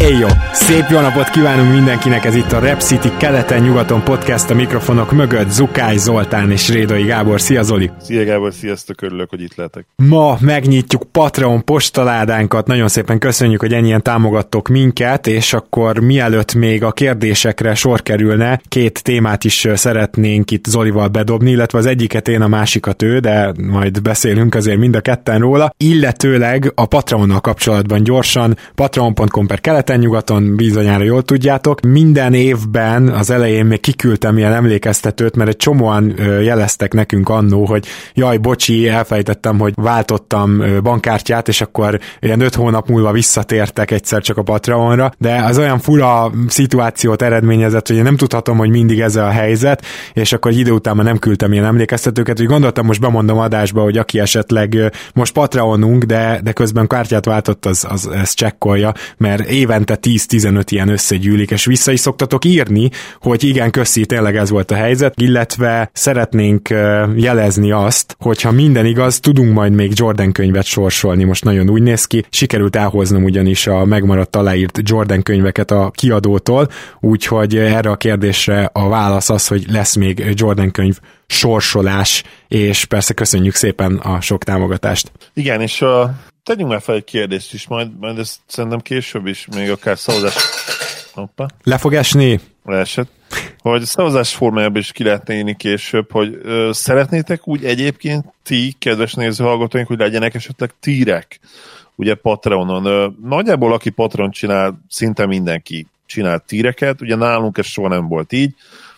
Éjjó! Szép jó napot kívánunk mindenkinek, ez itt a Rep City keleten-nyugaton podcast a mikrofonok mögött Zukály Zoltán és Rédai Gábor. Szia Zoli! Szia Gábor, sziasztok, örülök, hogy itt lehetek. Ma megnyitjuk Patreon postaládánkat, nagyon szépen köszönjük, hogy ennyien támogattok minket, és akkor mielőtt még a kérdésekre sor kerülne, két témát is szeretnénk itt Zolival bedobni, illetve az egyiket én, a másikat ő, de majd beszélünk azért mind a ketten róla, illetőleg a Patreonnal kapcsolatban gyorsan, patreon.com per keleten keleten-nyugaton bizonyára jól tudjátok. Minden évben az elején még kiküldtem ilyen emlékeztetőt, mert egy csomóan jeleztek nekünk annó, hogy jaj, bocsi, elfejtettem, hogy váltottam bankkártyát, és akkor ilyen öt hónap múlva visszatértek egyszer csak a Patreonra, de az olyan fura szituációt eredményezett, hogy én nem tudhatom, hogy mindig ez a helyzet, és akkor egy idő után már nem küldtem ilyen emlékeztetőket, úgy gondoltam, most bemondom adásba, hogy aki esetleg most Patreonunk, de, de közben kártyát váltott, az, az ezt csekkolja, mert éven évente 10-15 ilyen összegyűlik, és vissza is szoktatok írni, hogy igen, köszi, tényleg ez volt a helyzet, illetve szeretnénk jelezni azt, hogyha minden igaz, tudunk majd még Jordan könyvet sorsolni, most nagyon úgy néz ki, sikerült elhoznom ugyanis a megmaradt aláírt Jordan könyveket a kiadótól, úgyhogy erre a kérdésre a válasz az, hogy lesz még Jordan könyv sorsolás, és persze köszönjük szépen a sok támogatást. Igen, és a tegyünk már fel egy kérdést is, majd, majd ezt szerintem később is, még akár szavazás... Hoppa. Le fog esni? Leesett. Hogy szavazás formájában is ki lehetne írni később, hogy ö, szeretnétek úgy egyébként ti, kedves nézőhallgatóink, hogy legyenek esetleg tírek, ugye Patreonon. Ö, nagyjából aki Patreon csinál, szinte mindenki csinál tíreket, ugye nálunk ez soha nem volt így,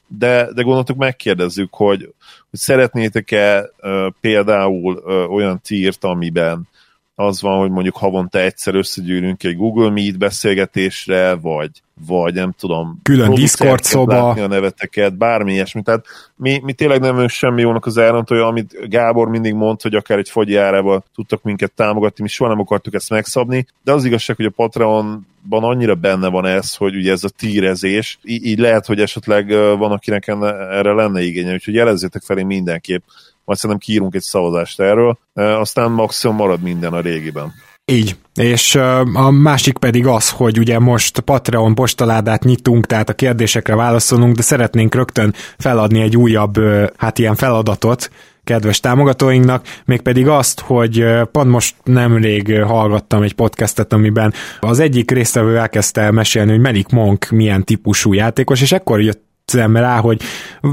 de, de gondoltuk megkérdezzük, hogy, hogy szeretnétek-e ö, például ö, olyan tírt, amiben az van, hogy mondjuk havonta egyszer összegyűlünk egy Google Meet beszélgetésre, vagy, vagy nem tudom, külön Discord szoba, a neveteket, bármi ilyesmi. Tehát mi, mi tényleg nem semmi jónak az elrontója, amit Gábor mindig mond, hogy akár egy fogyi árával tudtak minket támogatni, mi soha nem akartuk ezt megszabni, de az igazság, hogy a Patreonban annyira benne van ez, hogy ugye ez a tírezés, így, így lehet, hogy esetleg van, akinek erre lenne igénye, úgyhogy jelezzétek felé mindenképp majd szerintem kiírunk egy szavazást erről, aztán maximum marad minden a régiben. Így. És a másik pedig az, hogy ugye most Patreon postaládát nyitunk, tehát a kérdésekre válaszolunk, de szeretnénk rögtön feladni egy újabb, hát ilyen feladatot, kedves támogatóinknak, mégpedig azt, hogy pont most nemrég hallgattam egy podcastet, amiben az egyik résztvevő elkezdte mesélni, hogy Melik Monk milyen típusú játékos, és ekkor jött jöttem rá, hogy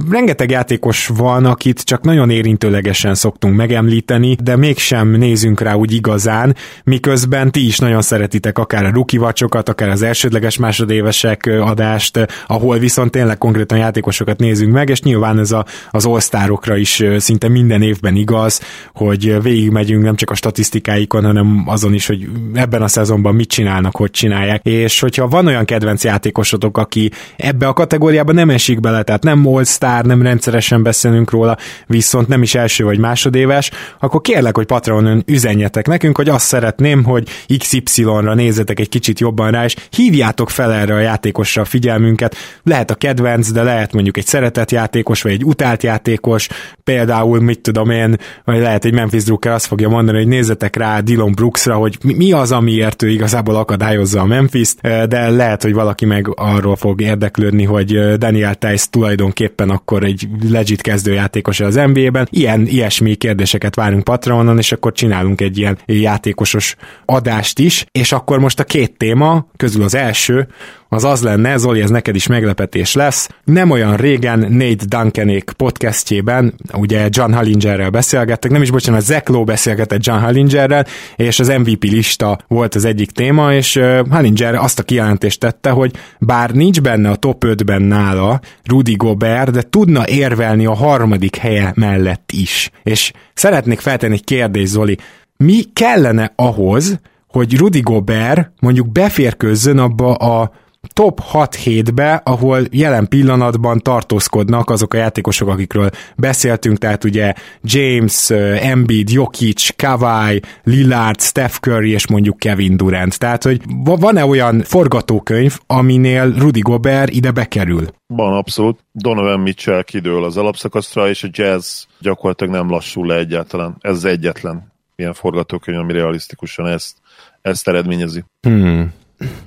rengeteg játékos van, akit csak nagyon érintőlegesen szoktunk megemlíteni, de mégsem nézünk rá úgy igazán, miközben ti is nagyon szeretitek akár a rookie vacsokat, akár az elsődleges másodévesek adást, ahol viszont tényleg konkrétan játékosokat nézünk meg, és nyilván ez a, az all is szinte minden évben igaz, hogy végigmegyünk nem csak a statisztikáikon, hanem azon is, hogy ebben a szezonban mit csinálnak, hogy csinálják. És hogyha van olyan kedvenc játékosotok, aki ebbe a kategóriába nem esik esik bele, tehát nem all star, nem rendszeresen beszélünk róla, viszont nem is első vagy másodéves, akkor kérlek, hogy Patreonon üzenjetek nekünk, hogy azt szeretném, hogy XY-ra nézzetek egy kicsit jobban rá, és hívjátok fel erre a játékosra a figyelmünket. Lehet a kedvenc, de lehet mondjuk egy szeretett játékos, vagy egy utált játékos, például, mit tudom én, vagy lehet egy Memphis Drucker azt fogja mondani, hogy nézzetek rá Dylan Brooksra, hogy mi az, amiért ő igazából akadályozza a Memphis-t, de lehet, hogy valaki meg arról fog érdeklődni, hogy Daniel Tice tulajdonképpen akkor egy legit kezdőjátékos az NBA-ben. Ilyen, ilyesmi kérdéseket várunk Patronon, és akkor csinálunk egy ilyen játékosos adást is, és akkor most a két téma közül az első, az az lenne, Zoli, ez neked is meglepetés lesz. Nem olyan régen Nate Duncanék podcastjében, ugye John Hallingerrel beszélgettek, nem is bocsánat, Zach Lowe beszélgetett John Hallingerrel, és az MVP lista volt az egyik téma, és Hallinger azt a kijelentést tette, hogy bár nincs benne a top 5-ben nála Rudy Gobert, de tudna érvelni a harmadik helye mellett is. És szeretnék feltenni egy kérdést, Zoli, mi kellene ahhoz, hogy Rudy Gobert mondjuk beférkőzzön abba a top 6-7-be, ahol jelen pillanatban tartózkodnak azok a játékosok, akikről beszéltünk, tehát ugye James, Embiid, Jokic, Kawhi, Lillard, Steph Curry és mondjuk Kevin Durant. Tehát, hogy van-e olyan forgatókönyv, aminél Rudy Gobert ide bekerül? Van, abszolút. Donovan Mitchell kidől az alapszakaszra, és a jazz gyakorlatilag nem lassul le egyáltalán. Ez egyetlen ilyen forgatókönyv, ami realisztikusan ezt, ezt eredményezi. Hmm.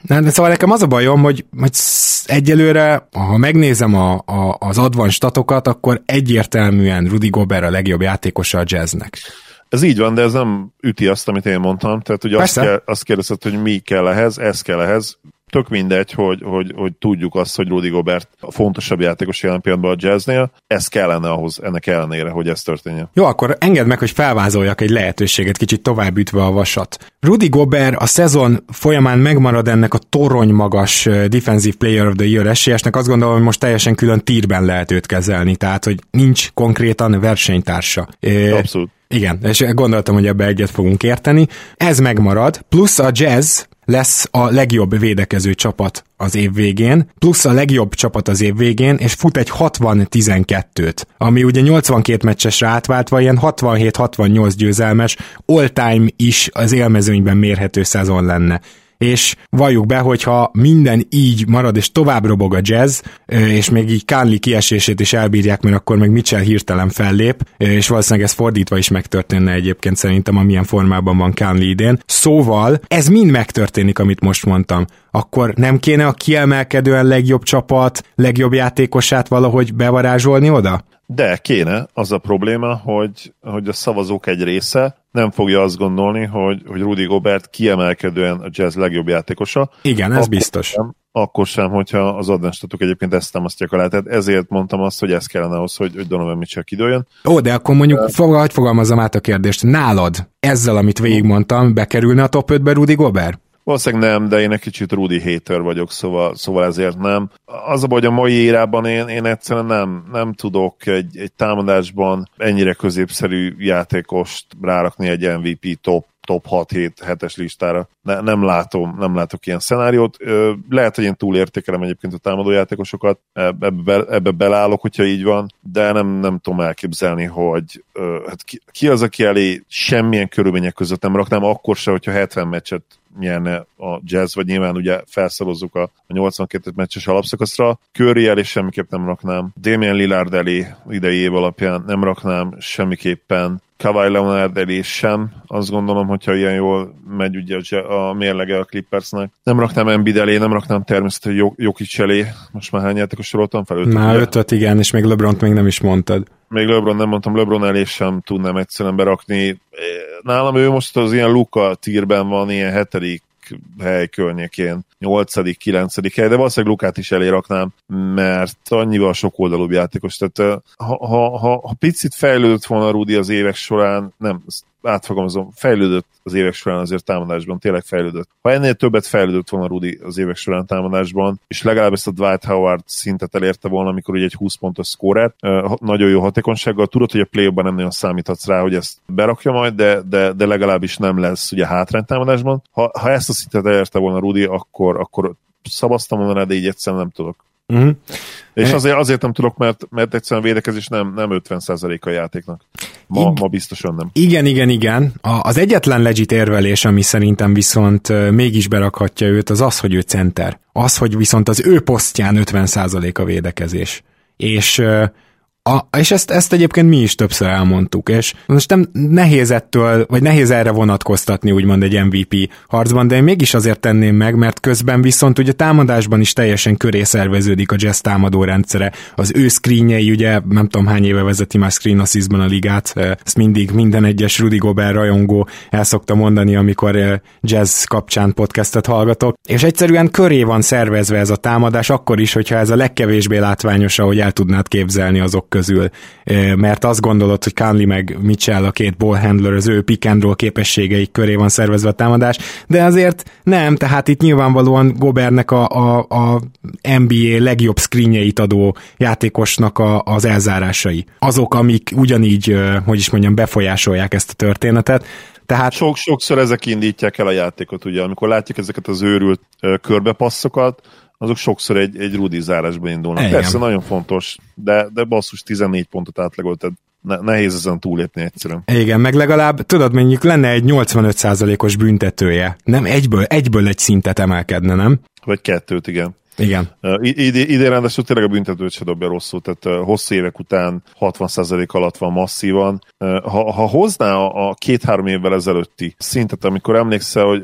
Na, de szóval nekem az a bajom, hogy, hogy egyelőre, ha megnézem a, a, az advan statokat, akkor egyértelműen Rudy Gobert a legjobb játékosa a jazznek. Ez így van, de ez nem üti azt, amit én mondtam. Tehát ugye azt, kell, azt kérdezted, hogy mi kell ehhez, ez kell ehhez tök mindegy, hogy, hogy, hogy tudjuk azt, hogy Rudy Gobert a fontosabb játékos jelen pillanatban a jazznél, ez kellene ahhoz, ennek ellenére, hogy ez történjen. Jó, akkor engedd meg, hogy felvázoljak egy lehetőséget, kicsit tovább ütve a vasat. Rudy Gobert a szezon folyamán megmarad ennek a torony magas Defensive Player of the Year esélyesnek, azt gondolom, hogy most teljesen külön tírben lehet őt kezelni, tehát hogy nincs konkrétan versenytársa. Abszolút. Igen, és gondoltam, hogy ebbe egyet fogunk érteni. Ez megmarad, plusz a jazz lesz a legjobb védekező csapat az év végén, plusz a legjobb csapat az év végén, és fut egy 60-12-t, ami ugye 82 meccsesre átváltva ilyen 67-68 győzelmes all-time is az élmezőnyben mérhető szezon lenne és valljuk be, hogyha minden így marad, és tovább robog a jazz, és még így Kánli kiesését is elbírják, mert akkor meg Mitchell hirtelen fellép, és valószínűleg ez fordítva is megtörténne egyébként szerintem, amilyen formában van Kánli idén. Szóval ez mind megtörténik, amit most mondtam. Akkor nem kéne a kiemelkedően legjobb csapat, legjobb játékosát valahogy bevarázsolni oda? De kéne, az a probléma, hogy, hogy a szavazók egy része nem fogja azt gondolni, hogy, hogy Rudy Gobert kiemelkedően a jazz legjobb játékosa. Igen, ez akkor biztos. Sem, akkor sem, hogyha az advenstatok egyébként ezt támasztják alá. Tehát ezért mondtam azt, hogy ez kellene ahhoz, hogy, hogy Donovan Mitchell kidőjön. Ó, de akkor mondjuk, uh, fog, hogy fogalmazzam át a kérdést, nálad ezzel, amit végigmondtam, bekerülne a top 5-be Rudy Gobert? Valószínűleg nem, de én egy kicsit Rudy hater vagyok, szóval, szóval ezért nem. Az a baj, hogy a mai érában én, én egyszerűen nem, nem tudok egy, egy támadásban ennyire középszerű játékost rárakni egy MVP top top 6-7-7-es listára. Ne, nem látom, nem látok ilyen szenáriót. Ö, lehet, hogy én túlértékelem egyébként a támadójátékosokat, ebbe, ebbe, ebbe belállok, hogyha így van, de nem, nem tudom elképzelni, hogy hát ki, ki az, aki elé semmilyen körülmények között nem raknám, akkor se, hogyha 70 meccset nyerne a jazz, vagy nyilván ugye felszalozzuk a, a 82 meccses alapszakaszra. Curry elé semmiképp nem raknám. Damien Lillard elé idei év alapján nem raknám semmiképpen. Kawhi Leonard elé sem. Azt gondolom, hogyha ilyen jól megy ugye a mérlege a Clippersnek. Nem raknám Embiid elé, nem raknám természetesen Jokic elé. Most már hány játékos soroltam fel? Ötöt, már ötöt, igen, és még LeBron még nem is mondtad. Még LeBron nem mondtam, LeBron elé sem tudnám egyszerűen berakni. Nálam ő most az ilyen Luka tírben van, ilyen hetedik hely környékén, 8 9 hely, de valószínűleg Lukát is eléraknám, mert annyival sok oldalúbb játékos. Tehát ha, ha, ha, ha picit fejlődött volna Rudi az évek során, nem, átfogalmazom, fejlődött az évek során azért támadásban, tényleg fejlődött. Ha ennél többet fejlődött volna Rudi az évek során támadásban, és legalább ezt a Dwight Howard szintet elérte volna, amikor ugye egy 20 pontos szkórát, nagyon jó hatékonysággal, tudod, hogy a play nem nagyon számíthatsz rá, hogy ezt berakja majd, de, de, de legalábbis nem lesz ugye hátrány támadásban. Ha, ha ezt a szintet elérte volna Rudi, akkor, akkor szavaztam volna de így egyszerűen nem tudok. Uh-huh. És e- azért, azért nem tudok, mert, mert egyszerűen védekezés nem, nem 50% a játéknak. Ma, I- ma biztosan nem. Igen, igen, igen. A, az egyetlen legit érvelés, ami szerintem viszont mégis berakhatja őt, az az, hogy ő center. Az, hogy viszont az ő posztján 50% a védekezés. És a, és ezt, ezt egyébként mi is többször elmondtuk, és most nem nehéz ettől, vagy nehéz erre vonatkoztatni úgymond egy MVP harcban, de én mégis azért tenném meg, mert közben viszont ugye támadásban is teljesen köré szerveződik a jazz támadó rendszere. Az ő screenjei, ugye nem tudom hány éve vezeti már screen assistban a ligát, ezt mindig minden egyes Rudy Gobert rajongó el szokta mondani, amikor jazz kapcsán podcastet hallgatok, és egyszerűen köré van szervezve ez a támadás, akkor is, hogyha ez a legkevésbé látványos, ahogy el tudnád képzelni azok közül, mert azt gondolod, hogy Conley meg Mitchell, a két ballhandler, az ő pick and roll képességeik köré van szervezve a támadás, de azért nem, tehát itt nyilvánvalóan Gobernek a, a, a NBA legjobb screenjeit adó játékosnak a, az elzárásai. Azok, amik ugyanígy, hogy is mondjam, befolyásolják ezt a történetet, Tehát... Sok, sokszor ezek indítják el a játékot, ugye, amikor látjuk ezeket az őrült körbepasszokat, azok sokszor egy, egy rudi zárásba indulnak. Igen. Persze nagyon fontos, de, de basszus 14 pontot átlagolt, tehát ne, nehéz ezen túlépni egyszerűen. Igen, meg legalább, tudod, mondjuk lenne egy 85%-os büntetője. Nem egyből, egyből egy szintet emelkedne, nem? Vagy kettőt, igen. Igen. Uh, id- idén ráadásul tényleg a büntetőt se dobja rosszul, tehát uh, hosszú évek után 60% alatt van masszívan. Uh, ha, ha hozná a, a két-három évvel ezelőtti szintet, amikor emlékszel, hogy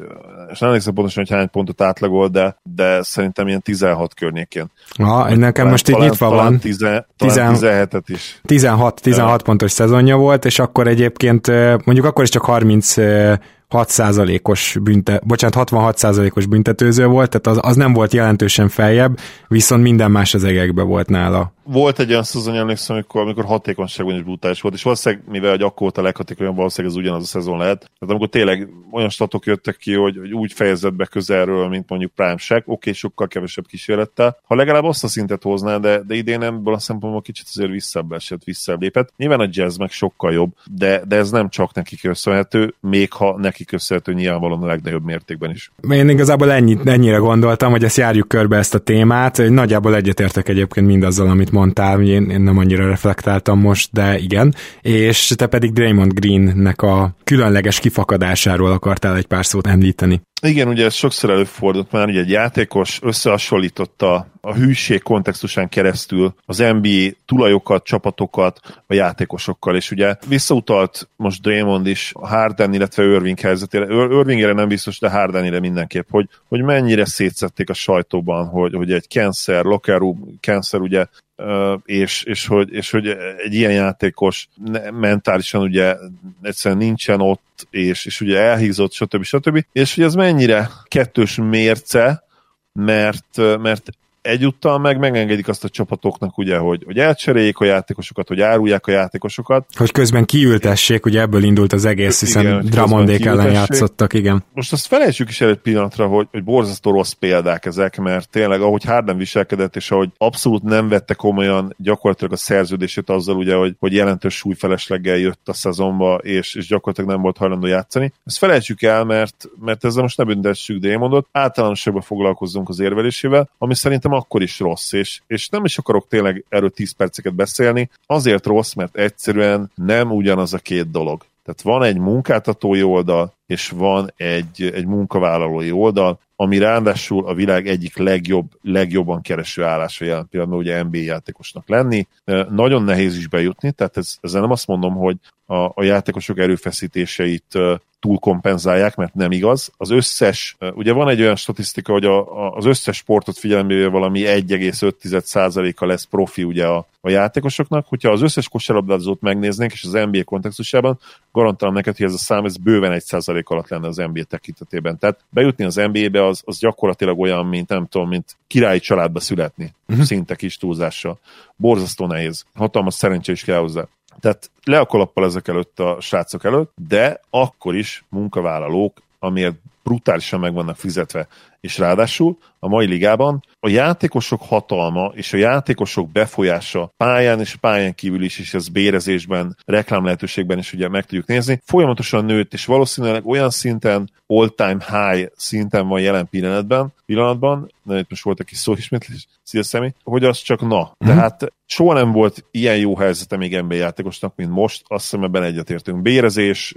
és nem emlékszem pontosan, hogy hány pontot átlagol, de, de szerintem ilyen 16 környékén. Ha, nekem talán, most itt nyitva talán van. 10, talán 17-et is. 16, 16 ja. pontos szezonja volt, és akkor egyébként mondjuk akkor is csak 30 6%-os bünte, bocsánat, 66%-os büntetőző volt, tehát az, az nem volt jelentősen feljebb, viszont minden más az egekbe volt nála volt egy olyan szezon, emlékszem, amikor, amikor hatékonyságban is brutális volt, és valószínűleg, mivel hogy akkor a leghatékonyabb, valószínűleg ez ugyanaz a szezon lehet. Tehát amikor tényleg olyan statok jöttek ki, hogy, hogy úgy fejezett be közelről, mint mondjuk Prime Shack, oké, okay, sokkal kevesebb kísérlettel. Ha legalább azt a szintet hozná, de, de idén ebből a szempontból kicsit azért visszább esett, visszább lépett. Nyilván a jazz meg sokkal jobb, de, de ez nem csak neki köszönhető, még ha neki köszönhető nyilvánvalóan a legnagyobb mértékben is. Én igazából ennyit, ennyire gondoltam, hogy ezt járjuk körbe ezt a témát. Nagyjából egyetértek egyébként mindazzal, amit mondtál, én, én nem annyira reflektáltam most, de igen, és te pedig Draymond Greennek a különleges kifakadásáról akartál egy pár szót említeni. Igen, ugye ez sokszor előfordult már, hogy egy játékos összehasonlította a hűség kontextusán keresztül az NBA tulajokat, csapatokat a játékosokkal, és ugye visszautalt most Draymond is a Harden, illetve Irving helyzetére. Irvingére nem biztos, de Hardenire mindenképp, hogy, hogy mennyire szétszették a sajtóban, hogy, hogy egy cancer, locker room cancer, ugye és, és, hogy, és hogy egy ilyen játékos mentálisan ugye egyszerűen nincsen ott, és, és ugye elhízott, stb. stb. És hogy ez mennyire kettős mérce, mert, mert egyúttal meg megengedik azt a csapatoknak, ugye, hogy, hogy elcseréljék a játékosokat, hogy árulják a játékosokat. Hogy közben kiültessék, ugye ebből indult az egész, hiszen igen, Dramondék ellen játszottak, igen. Most azt felejtsük is el egy pillanatra, hogy, hogy borzasztó rossz példák ezek, mert tényleg ahogy Harden viselkedett, és ahogy abszolút nem vette komolyan gyakorlatilag a szerződését azzal, ugye, hogy, hogy jelentős súlyfelesleggel jött a szezonba, és, és gyakorlatilag nem volt hajlandó játszani. Ezt felejtsük el, mert, mert ezzel most ne büntessük Démondot, általánosságban foglalkozzunk az érvelésével, ami szerintem akkor is rossz, és, és nem is akarok tényleg erről 10 perceket beszélni, azért rossz, mert egyszerűen nem ugyanaz a két dolog. Tehát van egy munkáltatói oldal, és van egy, egy munkavállalói oldal, ami ráadásul a világ egyik legjobb, legjobban kereső állása jelen pillanatban, ugye NBA játékosnak lenni. Nagyon nehéz is bejutni, tehát ez, ezzel nem azt mondom, hogy a, a játékosok erőfeszítéseit túlkompenzálják, mert nem igaz. Az összes, ugye van egy olyan statisztika, hogy a, a, az összes sportot figyelembe valami 1,5%-a lesz profi ugye a, a játékosoknak. Hogyha az összes kosárlabdázót megnéznénk, és az NBA kontextusában, garantálom neked, hogy ez a szám ez bőven 1% alatt lenne az NBA tekintetében. Tehát bejutni az NBA-be az, az gyakorlatilag olyan, mint nem tudom, mint királyi családba születni, uh-huh. szinte kis túlzással. Borzasztó nehéz. Hatalmas szerencsé is kell hozzá. Tehát le a kolappal ezek előtt a srácok előtt, de akkor is munkavállalók, amiért brutálisan meg vannak fizetve. És ráadásul a mai ligában a játékosok hatalma és a játékosok befolyása pályán és pályán kívül is, és ez bérezésben, reklám lehetőségben is ugye meg tudjuk nézni, folyamatosan nőtt, és valószínűleg olyan szinten, all-time high szinten van jelen pillanatban, pillanatban, de itt most volt egy kis szóismétlés, szia személy, hogy az csak na. Mm-hmm. Tehát soha nem volt ilyen jó helyzete még NBA játékosnak, mint most, azt hiszem ebben egyetértünk. Bérezés,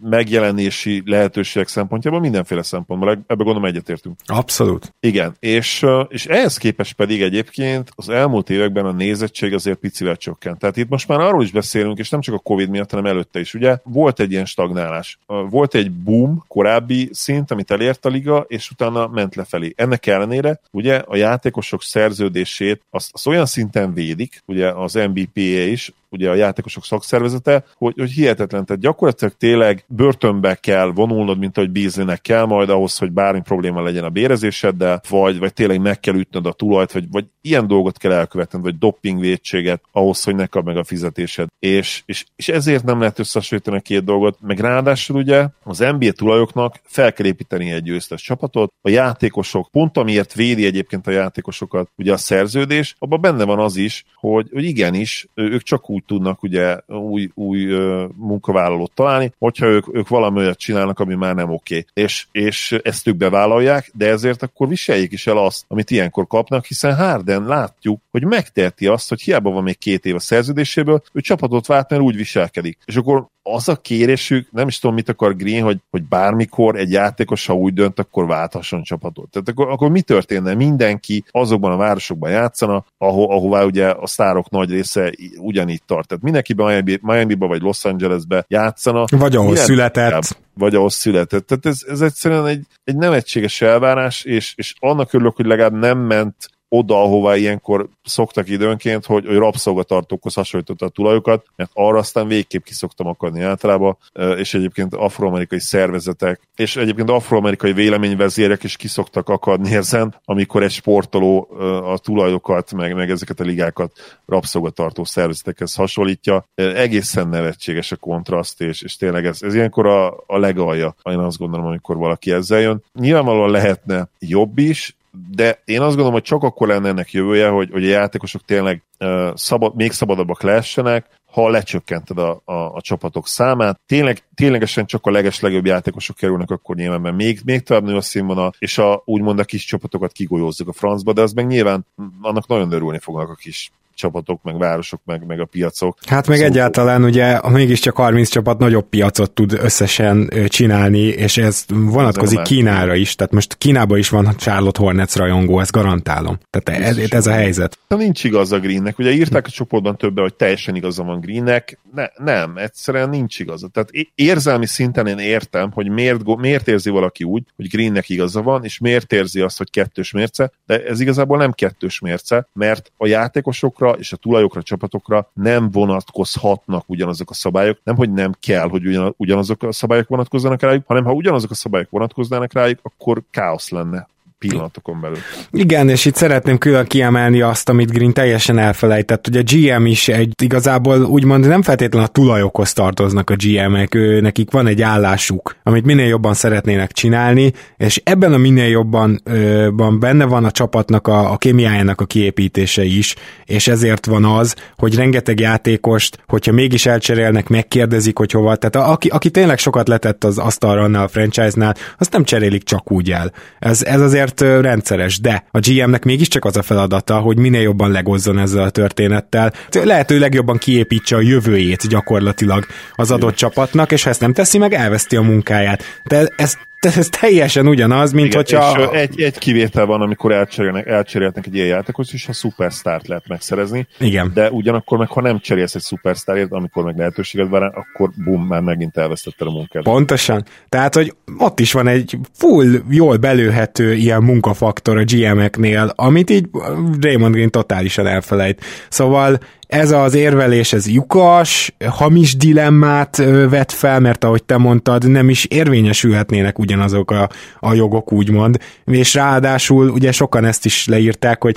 megjelenési lehetőségek szempontjából, mindenféle szempontból, ebben gondolom egyetértünk. Abszolút. Igen, és, és ehhez képest pedig egyébként az elmúlt években a nézettség azért picivel csökkent. Tehát itt most már arról is beszélünk, és nem csak a Covid miatt, hanem előtte is. Ugye volt egy ilyen stagnálás. Volt egy boom, korábbi szint, amit elért a liga, és utána ment lefelé. Ennek ellenére ugye a játékosok szerződését azt, azt olyan szinten védik, ugye az NBPA is, ugye a játékosok szakszervezete, hogy, hogy hihetetlen, tehát gyakorlatilag tényleg börtönbe kell vonulnod, mint ahogy bízlinek kell majd ahhoz, hogy bármi probléma legyen a bérezéseddel, vagy, vagy tényleg meg kell ütnöd a tulajt, vagy, vagy ilyen dolgot kell elkövetned, vagy dopingvédséget ahhoz, hogy ne kap meg a fizetésed. És, és, és ezért nem lehet összehasonlítani a két dolgot, meg ráadásul ugye az NBA tulajoknak fel kell építeni egy győztes csapatot, a játékosok, pont amiért védi egyébként a játékosokat ugye a szerződés, abban benne van az is, hogy, hogy igenis, ők csak úgy tudnak ugye új, új munkavállalót találni, hogyha ők, ők valami olyat csinálnak, ami már nem oké. Okay. És, és ezt ők bevállalják, de ezért akkor viseljék is el azt, amit ilyenkor kapnak, hiszen Harden látjuk, hogy megteheti azt, hogy hiába van még két év a szerződéséből, ő csapatot vált, mert úgy viselkedik. És akkor az a kérésük, nem is tudom, mit akar Green, hogy, hogy bármikor egy játékos, ha úgy dönt, akkor válthasson csapatot. Tehát akkor, akkor mi történne? Mindenki azokban a városokban játszana, aho, ahová ugye a sztárok nagy része ugyanígy tart. Tehát mindenki Miami, Miami-ba vagy Los Angelesbe játszana. Vagy ahol született. Vagy ahol született. Tehát ez, ez egyszerűen egy, egy nem egységes elvárás, és, és annak örülök, hogy legalább nem ment oda, ahová ilyenkor szoktak időnként, hogy, hogy rabszolgatartókhoz hasonlította a tulajokat, mert arra aztán végképp ki szoktam akadni általában, és egyébként afroamerikai szervezetek, és egyébként afroamerikai véleményvezérek is ki szoktak akadni ezen, amikor egy sportoló a tulajokat, meg, meg ezeket a ligákat rabszolgatartó szervezetekhez hasonlítja. Egészen nevetséges a kontraszt, és, és tényleg ez, ez ilyenkor a, a legalja, én azt gondolom, amikor valaki ezzel jön. Nyilvánvalóan lehetne jobb is, de én azt gondolom, hogy csak akkor lenne ennek jövője, hogy, hogy a játékosok tényleg uh, szabad, még szabadabbak lehessenek, ha lecsökkented a, a, a csapatok számát. Tényleg, ténylegesen csak a leges legjobb játékosok kerülnek, akkor nyilván még, még tovább nő a színvonal, és a, úgymond a kis csapatokat kigolyózzuk a francba, de az meg nyilván annak nagyon örülni fognak a kis csapatok, meg városok, meg, meg a piacok. Hát meg szóval... egyáltalán ugye mégiscsak 30 csapat nagyobb piacot tud összesen csinálni, és ez vonatkozik ez Kínára is, tehát most Kínában is van Charlotte Hornets rajongó, ezt garantálom. Tehát ez, ez, ez a helyzet. De nincs igaz a Greennek. Ugye írták a csoportban többen, hogy teljesen igaza van Greennek. Ne, nem, egyszerűen nincs igaza. Tehát érzelmi szinten én értem, hogy miért, miért érzi valaki úgy, hogy Greennek igaza van, és miért érzi azt, hogy kettős mérce, de ez igazából nem kettős mérce, mert a játékosokra csapatokra és a tulajokra, csapatokra nem vonatkozhatnak ugyanazok a szabályok, nem hogy nem kell, hogy ugyanazok a szabályok vonatkozzanak rájuk, hanem ha ugyanazok a szabályok vonatkoznának rájuk, akkor káosz lenne pillanatokon belül. Igen, és itt szeretném külön kiemelni azt, amit Green teljesen elfelejtett. Ugye a GM is egy igazából úgymond nem feltétlenül a tulajokhoz tartoznak a GM-ek, ő, nekik van egy állásuk, amit minél jobban szeretnének csinálni, és ebben a minél jobban ö, van, benne van a csapatnak a, a kémiájának a kiépítése is, és ezért van az, hogy rengeteg játékost, hogyha mégis elcserélnek, megkérdezik, hogy hova. Tehát a, aki, aki tényleg sokat letett az asztalra annál a franchise-nál, azt nem cserélik csak úgy el. Ez, ez azért azért rendszeres, de a GM-nek mégiscsak az a feladata, hogy minél jobban legozzon ezzel a történettel, lehető legjobban kiépítse a jövőjét gyakorlatilag az adott csapatnak, és ha ezt nem teszi meg, elveszti a munkáját. De ez ez teljesen ugyanaz, mint Igen, hogyha... És egy, egy kivétel van, amikor elcserélnek, elcserélnek egy ilyen játékot, és a szupersztárt lehet megszerezni. Igen. De ugyanakkor meg, ha nem cserélsz egy szupersztárért, amikor meg lehetőséged van, akkor bum, már megint elvesztetted a munkát. Pontosan. Tehát, hogy ott is van egy full, jól belőhető ilyen munkafaktor a GM-eknél, amit így Raymond Green totálisan elfelejt. Szóval ez az érvelés, ez lyukas, hamis dilemmát vet fel, mert ahogy te mondtad, nem is érvényesülhetnének ugyanazok a, a jogok, úgymond, és ráadásul ugye sokan ezt is leírták, hogy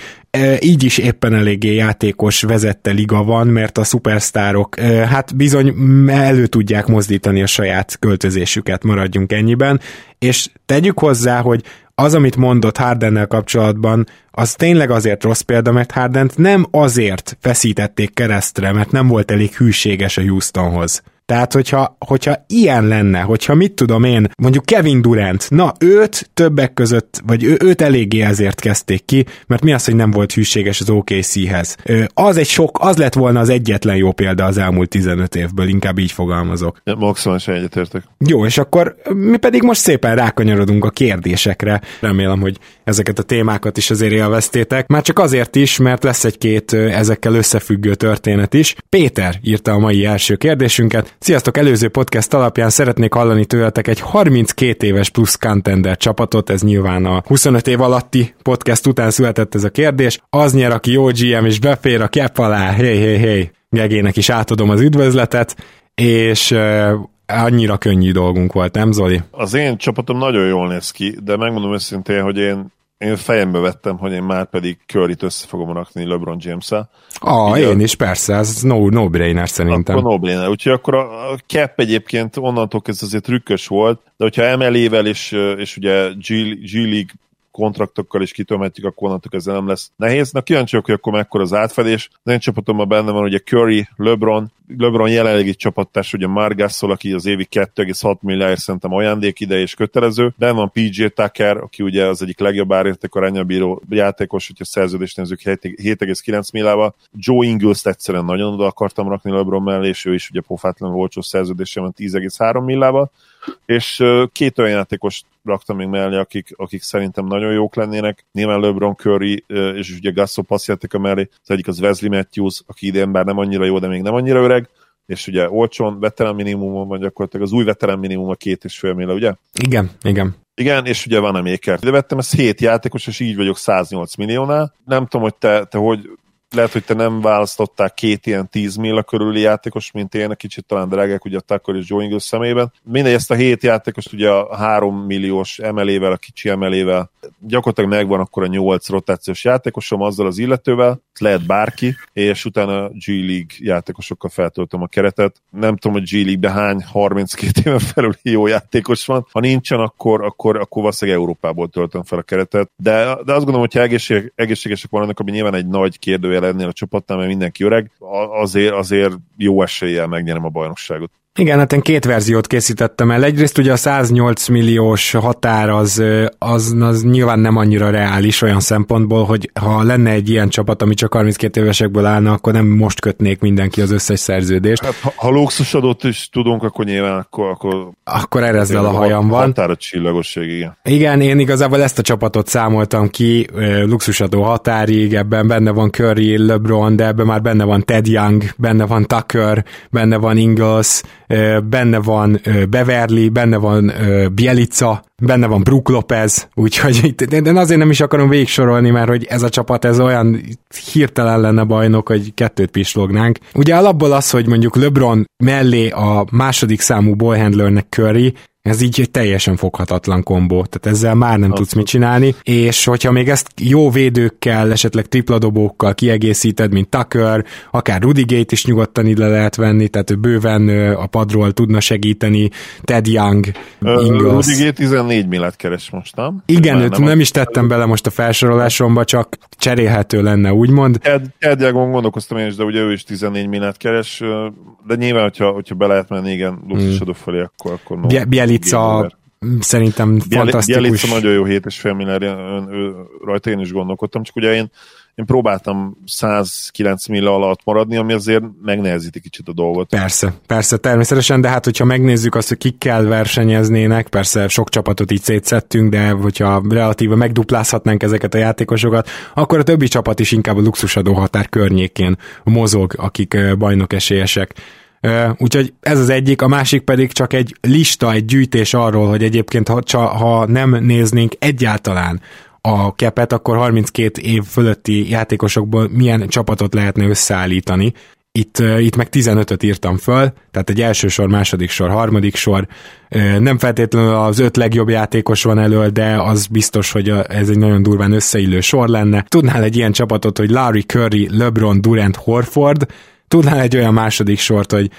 így is éppen eléggé játékos vezette liga van, mert a szupersztárok hát bizony elő tudják mozdítani a saját költözésüket, maradjunk ennyiben, és tegyük hozzá, hogy az, amit mondott Hardennel kapcsolatban, az tényleg azért rossz példa, mert Hardent nem azért feszítették keresztre, mert nem volt elég hűséges a Houstonhoz. Tehát, hogyha, hogyha ilyen lenne, hogyha mit tudom én, mondjuk Kevin Durant, na őt többek között, vagy ő, őt eléggé ezért kezdték ki, mert mi az, hogy nem volt hűséges az OKC-hez. Az egy sok, az lett volna az egyetlen jó példa az elmúlt 15 évből, inkább így fogalmazok. Ja, maximálisan egyetértek. Jó, és akkor mi pedig most szépen rákanyarodunk a kérdésekre. Remélem, hogy ezeket a témákat is azért élveztétek. Már csak azért is, mert lesz egy-két ezekkel összefüggő történet is. Péter írta a mai első kérdésünket. Sziasztok, előző podcast alapján szeretnék hallani tőletek egy 32 éves plusz contender csapatot, ez nyilván a 25 év alatti podcast után született ez a kérdés. Az nyer, aki jó GM és befér a cap alá, hey, hey, hey. Gegének is átadom az üdvözletet, és annyira könnyű dolgunk volt, nem Zoli? Az én csapatom nagyon jól néz ki, de megmondom őszintén, hogy én én fejembe vettem, hogy én már pedig curry össze fogom rakni LeBron James-el. Ah, én a... is, persze, ez no, no-brainer szerintem. Akkor no-brainer, úgyhogy akkor a cap egyébként onnantól kezdve azért trükkös volt, de hogyha emelével és, és ugye G, G League kontraktokkal is kitömhetjük, akkor onnantól ezzel nem lesz nehéz. Na kíváncsiak, hogy akkor mekkora az átfedés. Az én csapatomban benne van ugye Curry, LeBron, LeBron jelenlegi csapattárs, ugye Margasszol, aki az évi 2,6 milliárd szerintem ajándék ide és kötelező. De van PJ Tucker, aki ugye az egyik legjobb árérték a bíró játékos, hogyha szerződést nézzük 7,9 milliával. Joe Ingles egyszerűen nagyon oda akartam rakni LeBron mellé, és ő is ugye pofátlanul olcsó szerződése van 10,3 millával és két olyan játékos raktam még mellé, akik, akik szerintem nagyon jók lennének. Nyilván LeBron Curry és ugye Gasso passzjátéka mellé. Az egyik az Wesley Matthews, aki idén bár nem annyira jó, de még nem annyira öreg és ugye olcsón, veterán minimumon van gyakorlatilag, az új veterán minimum a két és fél millió, ugye? Igen, igen. Igen, és ugye van a Maker. De vettem ezt 7 játékos, és így vagyok 108 milliónál. Nem tudom, hogy te, te hogy lehet, hogy te nem választották két ilyen 10 milla körüli játékos, mint én, kicsit talán drágák, ugye a Tucker és Joe Ingles szemében. Mindegy, ezt a hét játékost ugye a 3 milliós emelével, a kicsi emelével gyakorlatilag megvan akkor a 8 rotációs játékosom azzal az illetővel, lehet bárki, és utána G League játékosokkal feltöltöm a keretet. Nem tudom, hogy G League-ben hány 32 éven felül jó játékos van. Ha nincsen, akkor, akkor, akkor valószínűleg Európából töltöm fel a keretet. De, de azt gondolom, hogy ha egészség, egészségesek vannak, ami nyilván egy nagy kérdője lennél a csapatnál, mert mindenki öreg, azért, azért jó eséllyel megnyerem a bajnokságot. Igen, hát én két verziót készítettem el. Egyrészt ugye a 108 milliós határ az, az, az nyilván nem annyira reális olyan szempontból, hogy ha lenne egy ilyen csapat, ami csak 32 évesekből állna, akkor nem most kötnék mindenki az összes szerződést. Hát, ha, ha luxusadót is tudunk, akkor nyilván akkor... Akkor, akkor ezzel a hajam van. Határa csillagosság, igen. Igen, én igazából ezt a csapatot számoltam ki, luxusadó határig, ebben benne van Curry, LeBron, de ebben már benne van Ted Young, benne van Tucker, benne van Ingles, benne van Beverly, benne van Bielica, benne van Brook Lopez, úgyhogy itt, de azért nem is akarom végsorolni, mert hogy ez a csapat ez olyan hirtelen lenne bajnok, hogy kettőt pislognánk. Ugye alapból az, hogy mondjuk LeBron mellé a második számú ballhandlernek Curry, ez így egy teljesen foghatatlan kombó, tehát ezzel már nem tudsz mit csinálni, és hogyha még ezt jó védőkkel, esetleg tripladobókkal kiegészíted, mint Tucker, akár Rudy Gate is nyugodtan ide lehet venni, tehát bőven a padról tudna segíteni, Ted Young, Ingles. Rudy Gate 14 milliárd keres most, nem? Igen, őt nem, nem is tettem bele most a felsorolásomba, csak cserélhető lenne, úgymond. Ted, Ted Youngon gondolkoztam én is, de ugye ő is 14 milliárd keres, de nyilván, hogyha, hogyha be lehet menni, igen, luxusodó hmm. felé, akkor, akkor no. Bielica szerintem fantasztikus. Bielica nagyon jó 7,5 milliárd, rajta én is gondolkodtam, csak ugye én én próbáltam 109 milla alatt maradni, ami azért megnehezíti kicsit a dolgot. Persze, persze, természetesen, de hát hogyha megnézzük azt, hogy kikkel versenyeznének, persze sok csapatot így szétszettünk, de hogyha relatíve megduplázhatnánk ezeket a játékosokat, akkor a többi csapat is inkább a luxusadó határ környékén mozog, akik bajnok esélyesek. Úgyhogy ez az egyik, a másik pedig csak egy lista, egy gyűjtés arról, hogy egyébként ha, ha nem néznénk egyáltalán a kepet, akkor 32 év fölötti játékosokból milyen csapatot lehetne összeállítani. Itt, itt meg 15-öt írtam föl, tehát egy első sor, második sor, harmadik sor. Nem feltétlenül az öt legjobb játékos van elől, de az biztos, hogy ez egy nagyon durván összeillő sor lenne. Tudnál egy ilyen csapatot, hogy Larry Curry, LeBron, Durant, Horford, Tudnál egy olyan második sort, hogy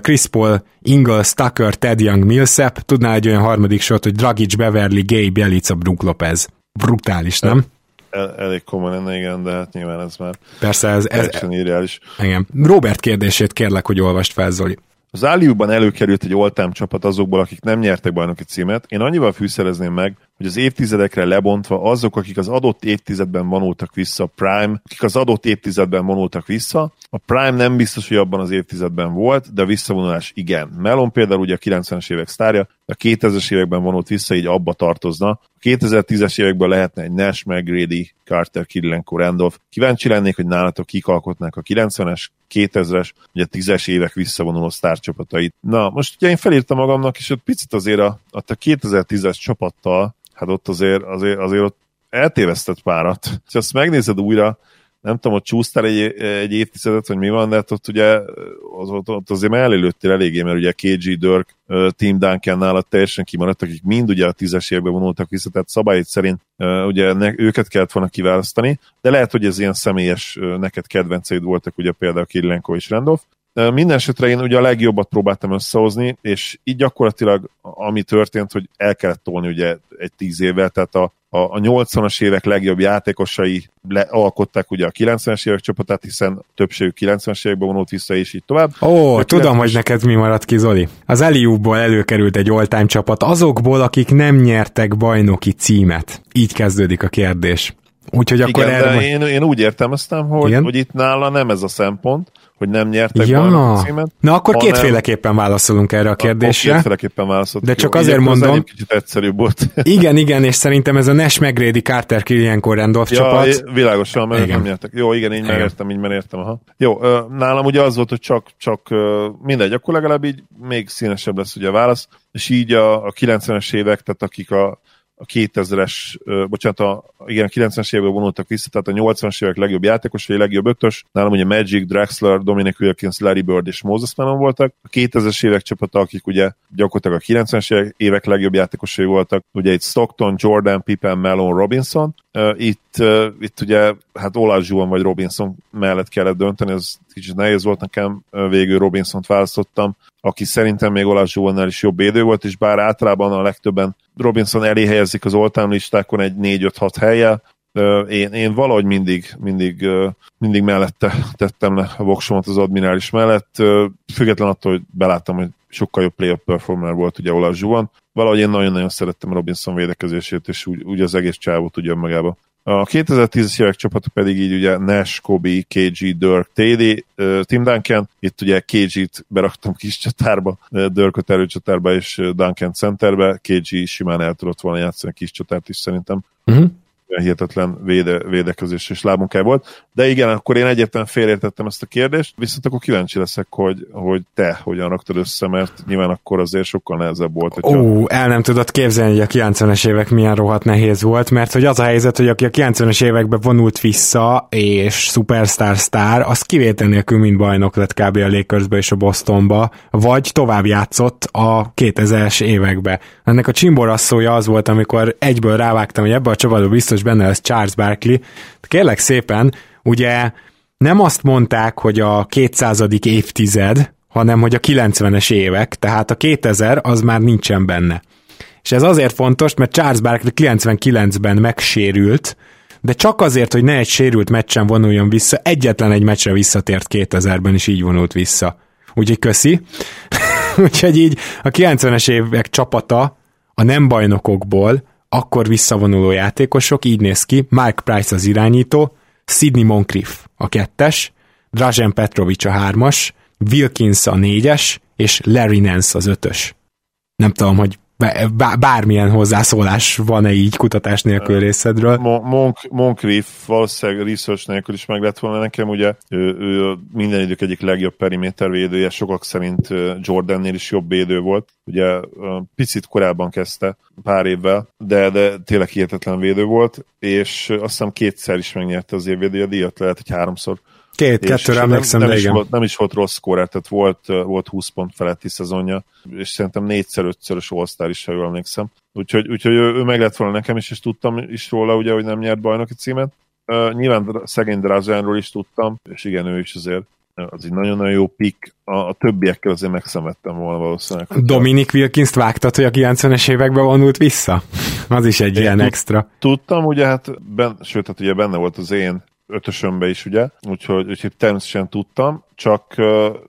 Chris Paul, Ingles, Tucker, Ted Young, Millsap, tudnál egy olyan harmadik sort, hogy Dragic, Beverly, Gay, Bielica, Brook Lopez. Brutális, nem? El, elég komoly lenne, igen, de hát nyilván ez már Persze, ez, ez, ez. Igen. Robert kérdését kérlek, hogy olvast fel, Zoli. Az Áliúban előkerült egy oltám csapat azokból, akik nem nyertek bajnoki címet. Én annyival fűszerezném meg, hogy az évtizedekre lebontva azok, akik az adott évtizedben vonultak vissza, Prime, akik az adott évtizedben vonultak vissza, a Prime nem biztos, hogy abban az évtizedben volt, de a visszavonulás igen. Melon például ugye a 90-es évek sztárja, a 2000-es években vonult vissza, így abba tartozna. A 2010-es években lehetne egy Nash, McGrady, Carter, Kirilenko, Randolph. Kíváncsi lennék, hogy nálatok kik alkotnák a 90-es, 2000-es, ugye a 10-es évek visszavonuló sztárcsapatait. Na, most ugye én felírtam magamnak, és ott picit azért a, a 2010-es csapattal hát ott azért, azért, azért ott eltévesztett párat. Ha azt megnézed újra, nem tudom, hogy csúsztál egy, egy évtizedet, vagy mi van, de hát ott ugye az, ott, ott azért mellélőttél eléggé, mert ugye KG Dirk, Team Duncan nála teljesen kimaradtak, akik mind ugye a tízes években vonultak vissza, tehát szabályt szerint ugye ne, őket kellett volna kiválasztani, de lehet, hogy ez ilyen személyes neked kedvenceid voltak, ugye például Kirilenko és Randolph. Minden esetre én ugye a legjobbat próbáltam összehozni, és így gyakorlatilag ami történt, hogy el kellett tolni ugye egy tíz évvel, tehát a, a, a 80-as évek legjobb játékosai le, alkották ugye a 90-es évek csapatát, hiszen többségük 90-es években vonult vissza, és így tovább. Ó, tudom, 90-es... hogy neked mi maradt ki, Zoli. Az Eliubból előkerült egy all csapat, azokból, akik nem nyertek bajnoki címet. Így kezdődik a kérdés. Úgyhogy akkor Igen, erre... de én, én úgy értelmeztem, hogy, hogy itt nála nem ez a szempont, hogy nem nyertek ja. címet. Na akkor hanem... kétféleképpen válaszolunk erre a kérdésre. Kétféleképpen válaszolunk. De csak Jó, azért mondom. Ez kicsit egyszerűbb volt. igen, igen, és szerintem ez a Nash McGrady Carter Kilian Randolph ja, csapat. Világosan, mert igen. nem nyertek. Jó, igen, így már értem, így már értem. Aha. Jó, nálam ugye az volt, hogy csak, csak mindegy, akkor legalább így még színesebb lesz ugye a válasz, és így a, a 90-es évek, tehát akik a a 2000-es, bocsánat, a, igen, a 90-es években vonultak vissza, tehát a 80-as évek legjobb játékos, vagy legjobb ötös, nálam ugye Magic, Drexler, Dominic Wilkins, Larry Bird és Moses Malone voltak. A 2000-es évek csapata, akik ugye gyakorlatilag a 90-es évek legjobb játékosai voltak, ugye itt Stockton, Jordan, Pippen, Malone, Robinson. Itt, itt ugye hát Olajzsuan vagy Robinson mellett kellett dönteni, ez kicsit nehéz volt nekem, végül Robinson-t választottam, aki szerintem még Olajzsuannál is jobb védő volt, és bár általában a legtöbben Robinson elé helyezik az oltán listákon egy 4-5-6 helye, én, én valahogy mindig, mindig, mindig mellette tettem le a voksomat az admirális mellett, független attól, hogy beláttam, hogy sokkal jobb play performer volt ugye Olaf Zsuan. Valahogy én nagyon-nagyon szerettem Robinson védekezését, és úgy, úgy az egész csávot ugye magába. A 2010-es évek csapata pedig így ugye Nash, Kobe, KG, Dirk, TD, Tim Duncan. Itt ugye KG-t beraktam kis csatárba, Dirkot erőcsatárba és Duncan centerbe. KG simán el tudott volna játszani a kis csatárt is szerintem. Uh-huh hihetetlen véde, védekezés és lábmunkája volt. De igen, akkor én egyetlen félértettem ezt a kérdést, viszont akkor kíváncsi leszek, hogy, hogy te hogyan raktad össze, mert nyilván akkor azért sokkal nehezebb volt. Ó, el nem tudod képzelni, hogy a 90-es évek milyen rohadt nehéz volt, mert hogy az a helyzet, hogy aki a 90-es években vonult vissza, és superstar sztár, az kivétel nélkül mind bajnok lett kb. a Lakersbe és a Bostonba, vagy tovább játszott a 2000-es évekbe. Ennek a csimborasszója az volt, amikor egyből rávágtam, hogy ebbe a csapatban biztos biztos benne lesz Charles Barkley. Kérlek szépen, ugye nem azt mondták, hogy a 200. évtized, hanem hogy a 90-es évek, tehát a 2000 az már nincsen benne. És ez azért fontos, mert Charles Barkley 99-ben megsérült, de csak azért, hogy ne egy sérült meccsen vonuljon vissza, egyetlen egy meccsre visszatért 2000-ben, is így vonult vissza. Úgyhogy köszi. Úgyhogy így a 90-es évek csapata a nem bajnokokból akkor visszavonuló játékosok, így néz ki, Mike Price az irányító, Sidney Moncrief a kettes, Drazen Petrovic a hármas, Wilkins a négyes, és Larry Nance az ötös. Nem tudom, hogy bármilyen hozzászólás van-e így kutatás nélkül részedről. Monk, Moncrief valószínűleg research nélkül is meg lett volna nekem, ugye ő, ő minden idők egyik legjobb periméter védője, sokak szerint Jordannél is jobb védő volt. Ugye picit korábban kezdte, pár évvel, de, de tényleg hihetetlen védő volt, és azt hiszem kétszer is megnyerte az évvédője díjat, lehet, hogy háromszor Két, kettőre emlékszem, nem, nem, is igen. volt, nem is volt rossz skóra, tehát volt, volt 20 pont feletti szezonja, és szerintem négyszer, ötszörös all is, ha jól emlékszem. Úgyhogy, úgyhogy ő, ő meg lett volna nekem is, és tudtam is róla, ugye, hogy nem nyert bajnoki címet. Uh, nyilván szegény Drazenról is tudtam, és igen, ő is azért az egy nagyon-nagyon jó pick. A, a többiekkel azért megszemettem volna valószínűleg. Dominic Wilkins-t vágtad, hogy a 90-es években vonult vissza? Az is egy Én ilyen extra. Tudtam, ugye hát, ben, sőt, hát ugye benne volt az én ötösömbe is, ugye, úgyhogy, úgyhogy természetesen tudtam, csak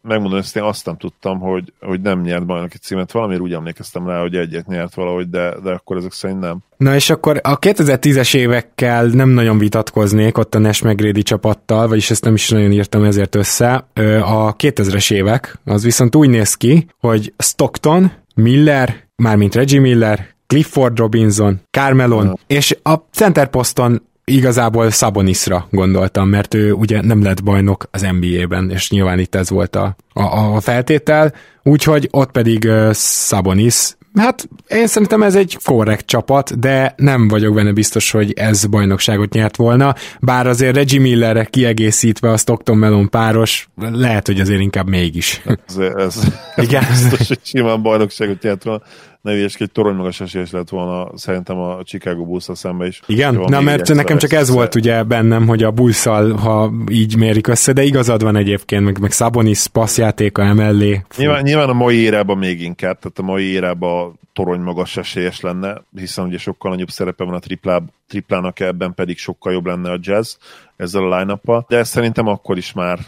megmondom ezt, én azt nem tudtam, hogy, hogy nem nyert bajnoki címet, valamiért úgy emlékeztem rá, hogy egyet nyert valahogy, de, de akkor ezek szerint nem. Na és akkor a 2010-es évekkel nem nagyon vitatkoznék ott a Nash McGrady csapattal, vagyis ezt nem is nagyon írtam ezért össze. A 2000-es évek, az viszont úgy néz ki, hogy Stockton, Miller, mármint Reggie Miller, Clifford Robinson, Carmelon, és a center poszton igazából Sabonisra gondoltam, mert ő ugye nem lett bajnok az NBA-ben, és nyilván itt ez volt a, a, a feltétel, úgyhogy ott pedig uh, Sabonis Hát én szerintem ez egy korrekt csapat, de nem vagyok benne biztos, hogy ez bajnokságot nyert volna, bár azért Reggie Millerre kiegészítve a Stockton Melon páros, lehet, hogy azért inkább mégis. Ez, ez, ez Igen. biztos, hogy simán bajnokságot nyert volna. Ne egy torony magas esélyes lett volna szerintem a Chicago bulls szembe is. Igen? Na, mert nekem csak ez volt ugye bennem, hogy a bulls ha így mérik össze, de igazad van egyébként, meg, meg Sabonis passzjátéka emellé. Nyilván, nyilván a mai érában még inkább, tehát a mai érában torony magas esélyes lenne, hiszen ugye sokkal nagyobb szerepe van a triplá, triplának, ebben pedig sokkal jobb lenne a jazz ezzel a line de szerintem akkor is már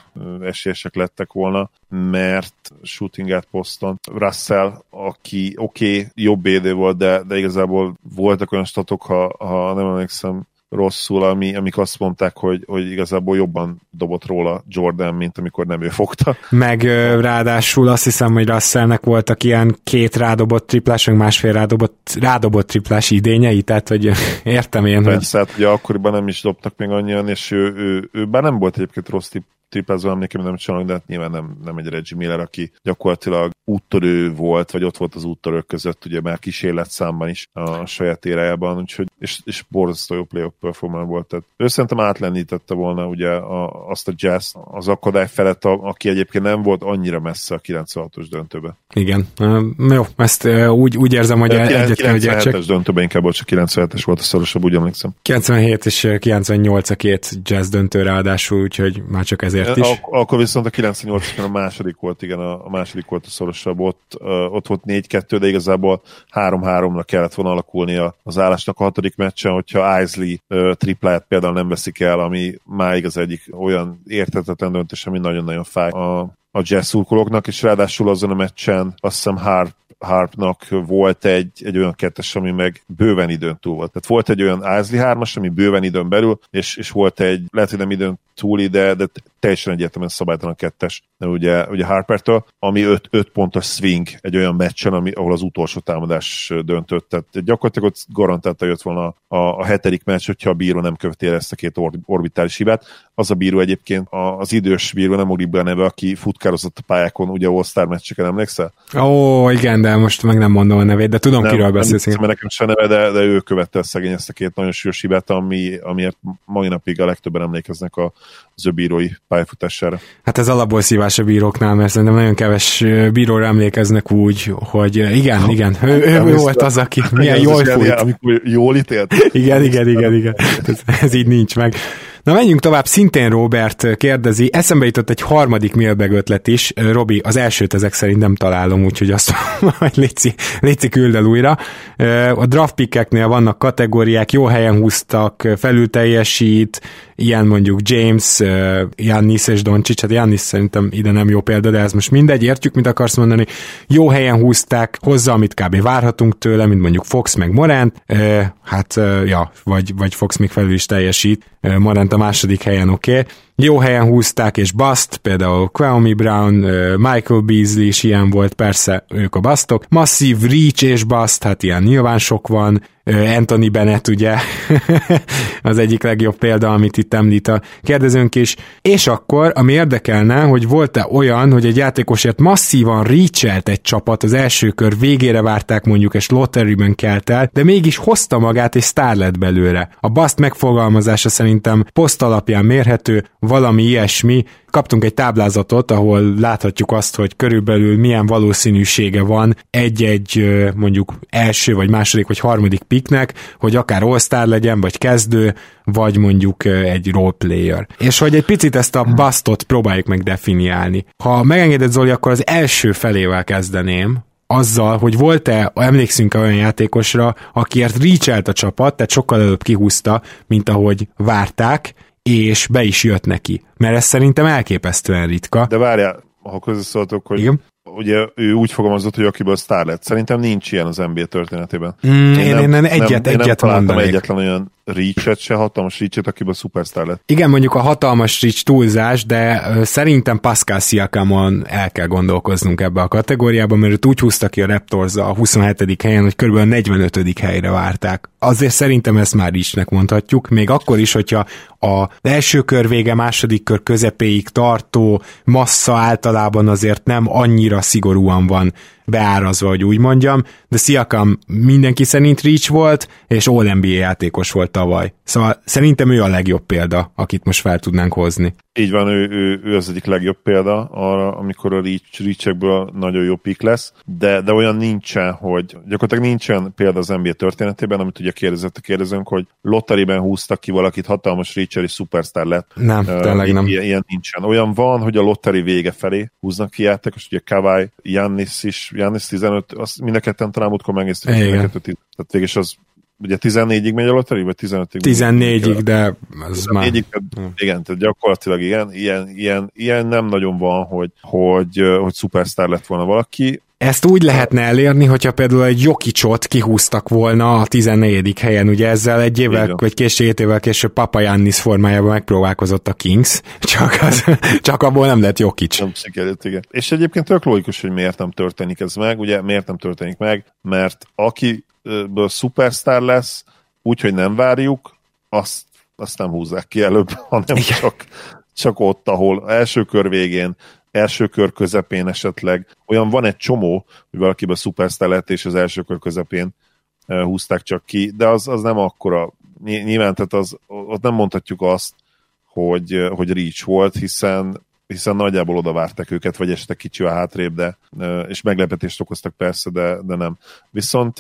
esélyesek lettek volna, mert shooting at poszton Russell, aki oké, okay, jobb védő volt, de, de igazából voltak olyan statok, ha, ha nem emlékszem, rosszul, ami, amik azt mondták, hogy, hogy igazából jobban dobott róla Jordan, mint amikor nem ő fogta. Meg ráadásul azt hiszem, hogy Russellnek voltak ilyen két rádobott triplás, meg másfél rádobott, rádobott triplás idényei, tehát hogy értem én. Persze, hogy... hát ugye akkoriban nem is dobtak még annyian, és ő, ő, ő, bár nem volt egyébként rossz tip, triplázó emlékem nem csinálok, de hát nyilván nem, nem egy Reggie Miller, aki gyakorlatilag úttörő volt, vagy ott volt az úttörők között, ugye már kísérlet számban is a saját érájában, úgyhogy, és, és borzasztó jó playoff performer volt. Tehát ő szerintem átlenítette volna ugye a, azt a jazz az akadály felett, a, aki egyébként nem volt annyira messze a 96-os döntőbe. Igen. Uh, jó, ezt uh, úgy, úgy érzem, hogy egyet kell, hogy csak... döntőben inkább volt, csak 97-es volt a szorosabb, úgy emlékszem. 97 és 98 a két jazz döntő ráadásul, úgyhogy már csak ezért is. Ak- akkor viszont a 98 a második volt, igen, a, a második volt a szorosabb, ott, uh, ott volt 4-2, de igazából 3-3-ra kellett volna alakulnia az állásnak a hatodik meccsen, hogyha Isley tripláját például nem veszik el, ami máig az egyik olyan értetetlen döntés, ami nagyon-nagyon fáj a, a jazz szurkolóknak, és ráadásul azon a meccsen azt hiszem Harp Harpnak volt egy, egy olyan kettes, ami meg bőven időn túl volt. Tehát volt egy olyan Isley hármas, ami bőven időn belül, és, és volt egy, lehet, hogy nem időn túli, de, de teljesen egyértelműen szabálytalan kettes, de ugye, ugye Harpertől, ami 5 pontos swing egy olyan meccsen, ami, ahol az utolsó támadás döntött. Tehát gyakorlatilag ott garantálta jött volna a, a hetedik meccs, hogyha a bíró nem követi ezt a két or, orbitális hibát. Az a bíró egyébként az idős bíró, nem ugrik be a neve, aki futkározott a pályákon, ugye All-Star meccseken, emlékszel? Ó, igen, de most meg nem mondom a nevét, de tudom, nem, kiről beszélsz. Nem, nekem sem neve, de, de ő követte a szegény ezt a két nagyon sűrűs hibát, ami, amiért mai napig a legtöbben emlékeznek a, az ő bírói pályafutására. Hát ez alapból szívás a bíróknál, mert szerintem nagyon keves bíróra emlékeznek úgy, hogy igen, igen, ő, ő, ő volt az, aki milyen jól fújt. Amikor jól ítélt. Igen, igen, igen, igen. Ez, ez így nincs meg. Na menjünk tovább, szintén Robert kérdezi, eszembe jutott egy harmadik mailbag ötlet is, Robi, az elsőt ezek szerint nem találom, úgyhogy azt majd létszi, létszi küld el újra. A draft pickeknél vannak kategóriák, jó helyen húztak, felül teljesít, ilyen mondjuk James, Jannis és Doncsics, hát Jannis szerintem ide nem jó példa, de ez most mindegy, értjük, mit akarsz mondani. Jó helyen húzták, hozzá, amit kb. várhatunk tőle, mint mondjuk Fox meg Morant, hát ja, vagy, vagy Fox még felül is teljesít, Morant a második helyen oké. Okay. Jó helyen húzták, és Bust, például Kwame Brown, Michael Beasley is ilyen volt, persze ők a Bustok. Masszív Reach és Bust, hát ilyen nyilván sok van. Anthony Bennett ugye az egyik legjobb példa, amit itt említ a kérdezőnk is. És akkor, ami érdekelne, hogy volt-e olyan, hogy egy játékosért masszívan reachelt egy csapat, az első kör végére várták mondjuk, és lotteryben kelt el, de mégis hozta magát és sztár lett belőle. A Bust megfogalmazása szerintem poszt alapján mérhető, valami ilyesmi. Kaptunk egy táblázatot, ahol láthatjuk azt, hogy körülbelül milyen valószínűsége van egy-egy mondjuk első, vagy második, vagy harmadik piknek, hogy akár all legyen, vagy kezdő, vagy mondjuk egy roleplayer. És hogy egy picit ezt a bastot próbáljuk meg definiálni. Ha megengedett Zoli, akkor az első felével kezdeném, azzal, hogy volt-e, emlékszünk olyan játékosra, akiért reachelt a csapat, tehát sokkal előbb kihúzta, mint ahogy várták, és be is jött neki. Mert ez szerintem elképesztően ritka. De várjál, ha közösszóltok, hogy Igen? ugye ő úgy fogalmazott, hogy akiből sztár lett. Szerintem nincs ilyen az NBA történetében. Mm, én, én, nem, én egyet, nem, egyet én nem mondanék. egyetlen olyan reach se, hatalmas reach akiből szupersztár lett. Igen, mondjuk a hatalmas reach túlzás, de szerintem Pascal Siakamon el kell gondolkoznunk ebbe a kategóriába, mert őt úgy húzta ki a Raptors a 27. helyen, hogy kb. 45. helyre várták. Azért szerintem ezt már reachnek mondhatjuk, még akkor is, hogyha a első kör vége, második kör közepéig tartó massza általában azért nem annyira szigorúan van beárazva, hogy úgy mondjam, de Siakam mindenki szerint Reach volt, és All NBA játékos volt tavaly. Szóval szerintem ő a legjobb példa, akit most fel tudnánk hozni. Így van, ő, ő, ő az egyik legjobb példa arra, amikor a reach, reach nagyon jó pik lesz, de, de olyan nincsen, hogy gyakorlatilag nincsen példa az NBA történetében, amit ugye kérdezett a kérdezőnk, hogy lotteriben húztak ki valakit, hatalmas reacher és superstar lett. Nem, uh, tényleg nem. Ilyen, ilyen nincsen. Olyan van, hogy a lotteri vége felé húznak ki játékos, ugye Kawai, Jannis is, Jannis 15, azt mind a ketten talán múltkor megnéztük, tehát végig az ugye 14-ig megy a lotteri, vagy 15-ig? 14-ig, de ez 14 már... Tehát, igen, tehát gyakorlatilag igen, ilyen, ilyen, ilyen nem nagyon van, hogy, hogy, hogy szupersztár lett volna valaki. Ezt úgy lehetne elérni, hogyha például egy Jokicsot kihúztak volna a 14. helyen, ugye ezzel egy évvel, Igen. vagy később, évvel később Papa Jannis formájában megpróbálkozott a Kings, csak, az, csak abból nem lett Jokic. Nem sikerült, igen. És egyébként tök logikus, hogy miért nem történik ez meg, ugye miért nem történik meg, mert aki ből szupersztár lesz, úgyhogy nem várjuk, azt, azt nem húzzák ki előbb, hanem Igen. csak, csak ott, ahol első kör végén, első kör közepén esetleg. Olyan van egy csomó, hogy valakiben szupersztár lett, és az első kör közepén húzták csak ki, de az, az nem akkora. Nyilván, tehát az, ott nem mondhatjuk azt, hogy, hogy reach volt, hiszen hiszen nagyjából oda vártak őket, vagy esetleg kicsi a hátrébb, de, és meglepetést okoztak persze, de, de nem. Viszont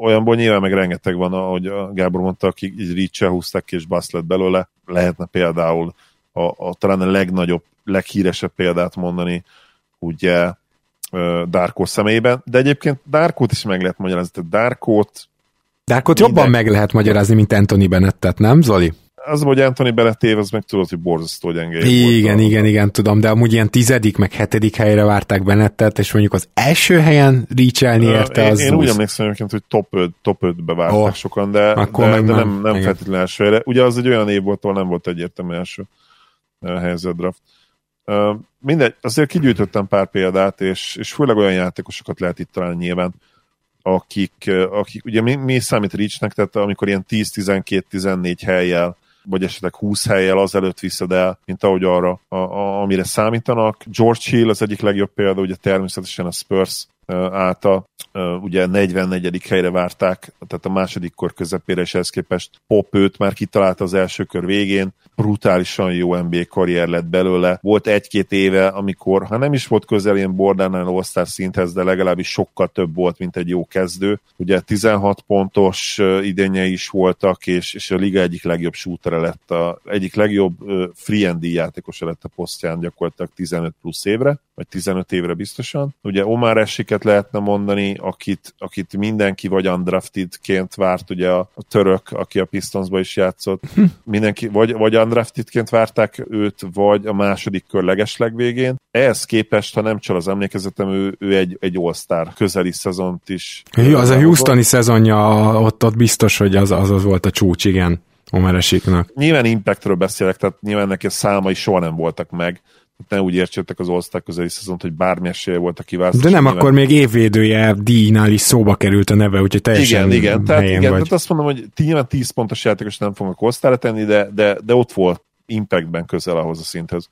olyanból nyilván meg rengeteg van, ahogy Gábor mondta, akik így reach húztak ki, és basz lett belőle. Lehetne például a, a, talán a legnagyobb, leghíresebb példát mondani, ugye Darko személyében, de egyébként Darkot is meg lehet magyarázni, tehát Darkot Darkot jobban meg lehet magyarázni, mint Anthony Bennettet, nem, Zoli? az, hogy Anthony beletév, az meg tudod, hogy borzasztó gyenge. Igen, volt igen, igen, tudom, de amúgy ilyen tizedik, meg hetedik helyre várták Bennettet, és mondjuk az első helyen reachelni érte, az... Én, én úgy emlékszem hogy top 5, top 5-be várták oh, sokan, de, akkor de, de nem, nem feltétlenül első helyre. Ugye az egy olyan év volt, ahol nem volt egyértelmű első helyzet draft. Uh, mindegy, azért kigyűjtöttem pár példát, és, és főleg olyan játékosokat lehet itt találni nyilván, akik, akik ugye mi, mi számít Reachnek, tehát amikor ilyen 10-12-14 helyjel vagy esetleg 20 helyjel azelőtt viszed el, mint ahogy arra, a, a, amire számítanak. George Hill az egyik legjobb példa, ugye természetesen a Spurs által ugye 44. helyre várták, tehát a második kor közepére, és ehhez képest Pop már kitalálta az első kör végén, brutálisan jó NBA karrier lett belőle. Volt egy-két éve, amikor, ha nem is volt közel ilyen borderline all szinthez, de legalábbis sokkal több volt, mint egy jó kezdő. Ugye 16 pontos idénye is voltak, és, és a liga egyik legjobb shootere lett, a, egyik legjobb free and játékosa lett a posztján gyakorlatilag 15 plusz évre, vagy 15 évre biztosan. Ugye Omar Esiket lehetne mondani, akit, akit mindenki vagy undraftedként várt, ugye a, a török, aki a Pistonsba is játszott, hm. mindenki vagy, vagy undraftedként várták őt, vagy a második kör legesleg végén. Ehhez képest, ha nem csal az emlékezetem, ő, ő egy, egy all-star közeli szezont is. Jó, az a Houstoni szezonja, ott, ott biztos, hogy az, az, az volt a csúcs, igen. Omer Esiknak. Nyilván impactről beszélek, tehát nyilván neki a számai soha nem voltak meg, ne úgy értsétek az oszták közeli szezont, hogy bármi esélye volt a kiválasztás. De nem, nyilván... akkor még évvédője díjnál is szóba került a neve, úgyhogy teljesen Igen, igen, tehát, igen, vagy. tehát azt mondom, hogy nyilván 10 pontos játékos nem fognak osztára tenni, de, de, de ott volt impactben közel ahhoz a szinthez.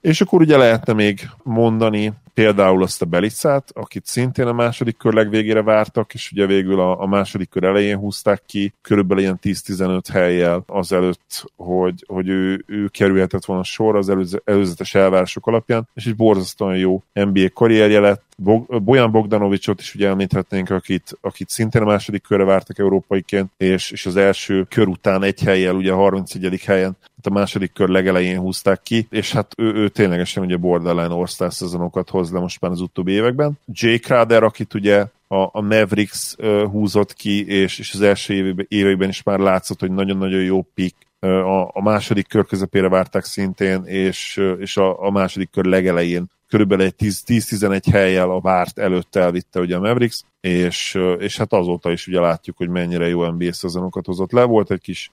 És akkor ugye lehetne még mondani például azt a Belicát, akit szintén a második kör legvégére vártak, és ugye végül a, a második kör elején húzták ki, körülbelül ilyen 10-15 helyjel azelőtt, hogy, hogy ő, ő kerülhetett volna sor az előz, előzetes elvárások alapján, és egy borzasztóan jó NBA karrierje lett. Bojan Bogdanovicsot is ugye említhetnénk, akit, akit szintén a második körre vártak európaiként, és, és az első kör után egy helyjel, ugye a 31. helyen a második kör legelején húzták ki, és hát ő, ő ténylegesen ugye borderline all szezonokat hoz le most már az utóbbi években. Jay Crowder, akit ugye a, a Mavericks húzott ki, és, és az első években, években is már látszott, hogy nagyon-nagyon jó pick. A, a második kör közepére várták szintén, és, és a, a második kör legelején körülbelül egy 10-11 helyjel a várt előtt elvitte ugye a Mavericks, és, és hát azóta is ugye látjuk, hogy mennyire jó NBA szezonokat hozott le. Volt egy kis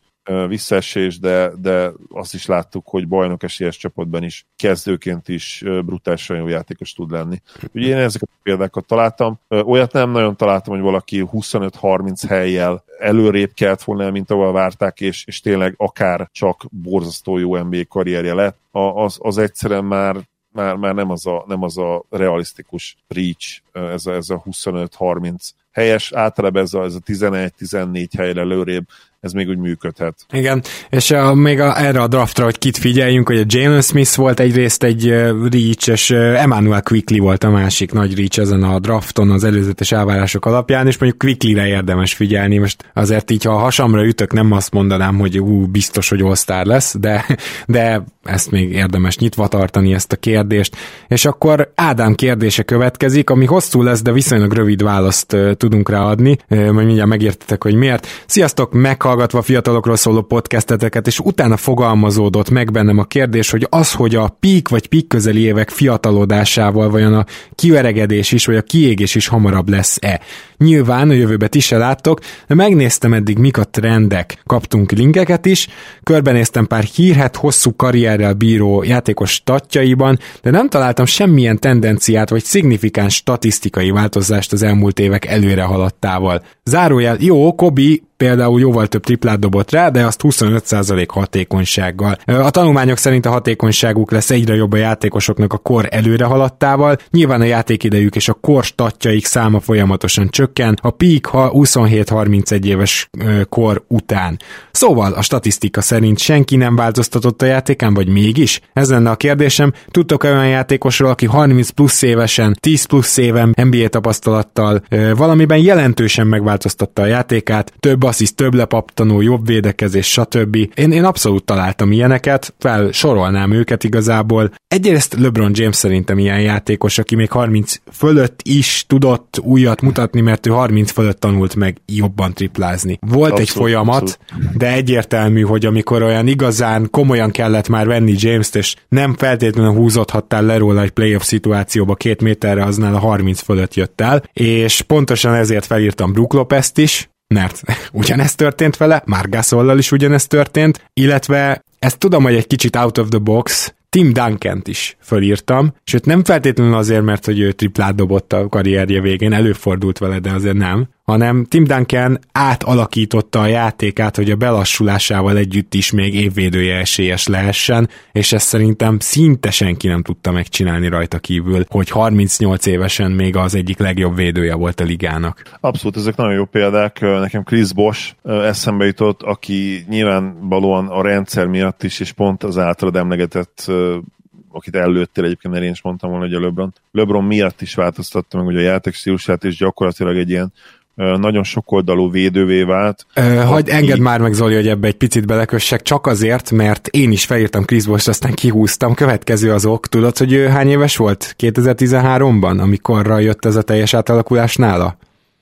visszaesés, de, de azt is láttuk, hogy bajnok esélyes csapatban is kezdőként is brutálisan jó játékos tud lenni. Ugye én ezeket a példákat találtam. Olyat nem nagyon találtam, hogy valaki 25-30 helyjel előrébb kelt volna, mint ahol várták, és, és tényleg akár csak borzasztó jó NBA karrierje lett. Az, az egyszerűen már már, már nem, az a, nem az a realisztikus reach, ez a, ez a 25-30 helyes, általában ez a, ez a 11-14 helyre lőrébb ez még úgy működhet. Igen, és a, még a, erre a draftra, hogy kit figyeljünk, hogy a Jalen Smith volt egyrészt egy uh, reach, és uh, Emmanuel Quickly volt a másik nagy reach ezen a drafton az előzetes elvárások alapján, és mondjuk Quickly-re érdemes figyelni. Most azért így, ha a hasamra ütök, nem azt mondanám, hogy ú, biztos, hogy all lesz, de, de ezt még érdemes nyitva tartani ezt a kérdést. És akkor Ádám kérdése következik, ami hosszú lesz, de viszonylag rövid választ tudunk rá adni. Uh, majd mindjárt megértetek, hogy miért. Sziasztok, meg meghallgatva fiatalokról szóló podcasteteket, és utána fogalmazódott meg bennem a kérdés, hogy az, hogy a pík vagy pík közeli évek fiatalodásával vajon a kiveregedés is, vagy a kiégés is hamarabb lesz-e. Nyilván a jövőbe is se láttok, de megnéztem eddig mik a trendek. Kaptunk linkeket is, körbenéztem pár hírhet hosszú karrierrel bíró játékos statjaiban, de nem találtam semmilyen tendenciát vagy szignifikáns statisztikai változást az elmúlt évek előre haladtával. Zárójel, jó, Kobi például jóval több triplát dobott rá, de azt 25% hatékonysággal. A tanulmányok szerint a hatékonyságuk lesz egyre jobb a játékosoknak a kor előre haladtával, nyilván a játékidejük és a kor statjaik száma folyamatosan csökken, a peak ha 27-31 éves kor után. Szóval a statisztika szerint senki nem változtatott a játékán, vagy mégis? Ez lenne a kérdésem. Tudtok olyan játékosról, aki 30 plusz évesen, 10 plusz éven NBA tapasztalattal valamiben jelentősen megváltoztatta a játékát, több assziszt, több lepaptanó, jobb védekezés, stb. Én, én abszolút találtam ilyeneket, felsorolnám őket igazából. Egyrészt LeBron James szerintem ilyen játékos, aki még 30 fölött is tudott újat mutatni, mert ő 30 fölött tanult meg jobban triplázni. Volt abszolút, egy folyamat, abszolút. de egyértelmű, hogy amikor olyan igazán komolyan kellett már venni James-t, és nem feltétlenül húzódhattál le róla egy playoff szituációba két méterre, aznál a 30 fölött jött el, és pontosan ezért felírtam Brook Lopez-t is, mert ugyanezt történt vele, már Gasollal is ugyanezt történt, illetve ezt tudom, hogy egy kicsit out of the box, Tim Duncant is fölírtam, sőt nem feltétlenül azért, mert hogy ő triplát dobott a karrierje végén, előfordult vele, de azért nem, hanem Tim Duncan átalakította a játékát, hogy a belassulásával együtt is még évvédője esélyes lehessen, és ezt szerintem szinte senki nem tudta megcsinálni rajta kívül, hogy 38 évesen még az egyik legjobb védője volt a ligának. Abszolút, ezek nagyon jó példák. Nekem Chris Bosch eszembe jutott, aki nyilvánvalóan a rendszer miatt is, és pont az általad emlegetett akit előttél egyébként, mert én is mondtam volna, hogy a LeBron. LeBron miatt is változtatta meg ugye a játék stílusát, és gyakorlatilag egy ilyen nagyon sokoldalú védővé vált. Hogy engedd már meg Zoli, hogy ebbe egy picit belekössek, csak azért, mert én is felírtam Chris Bosh, aztán kihúztam. Következő az ok. Tudod, hogy ő hány éves volt 2013-ban, amikorra jött ez a teljes átalakulás nála?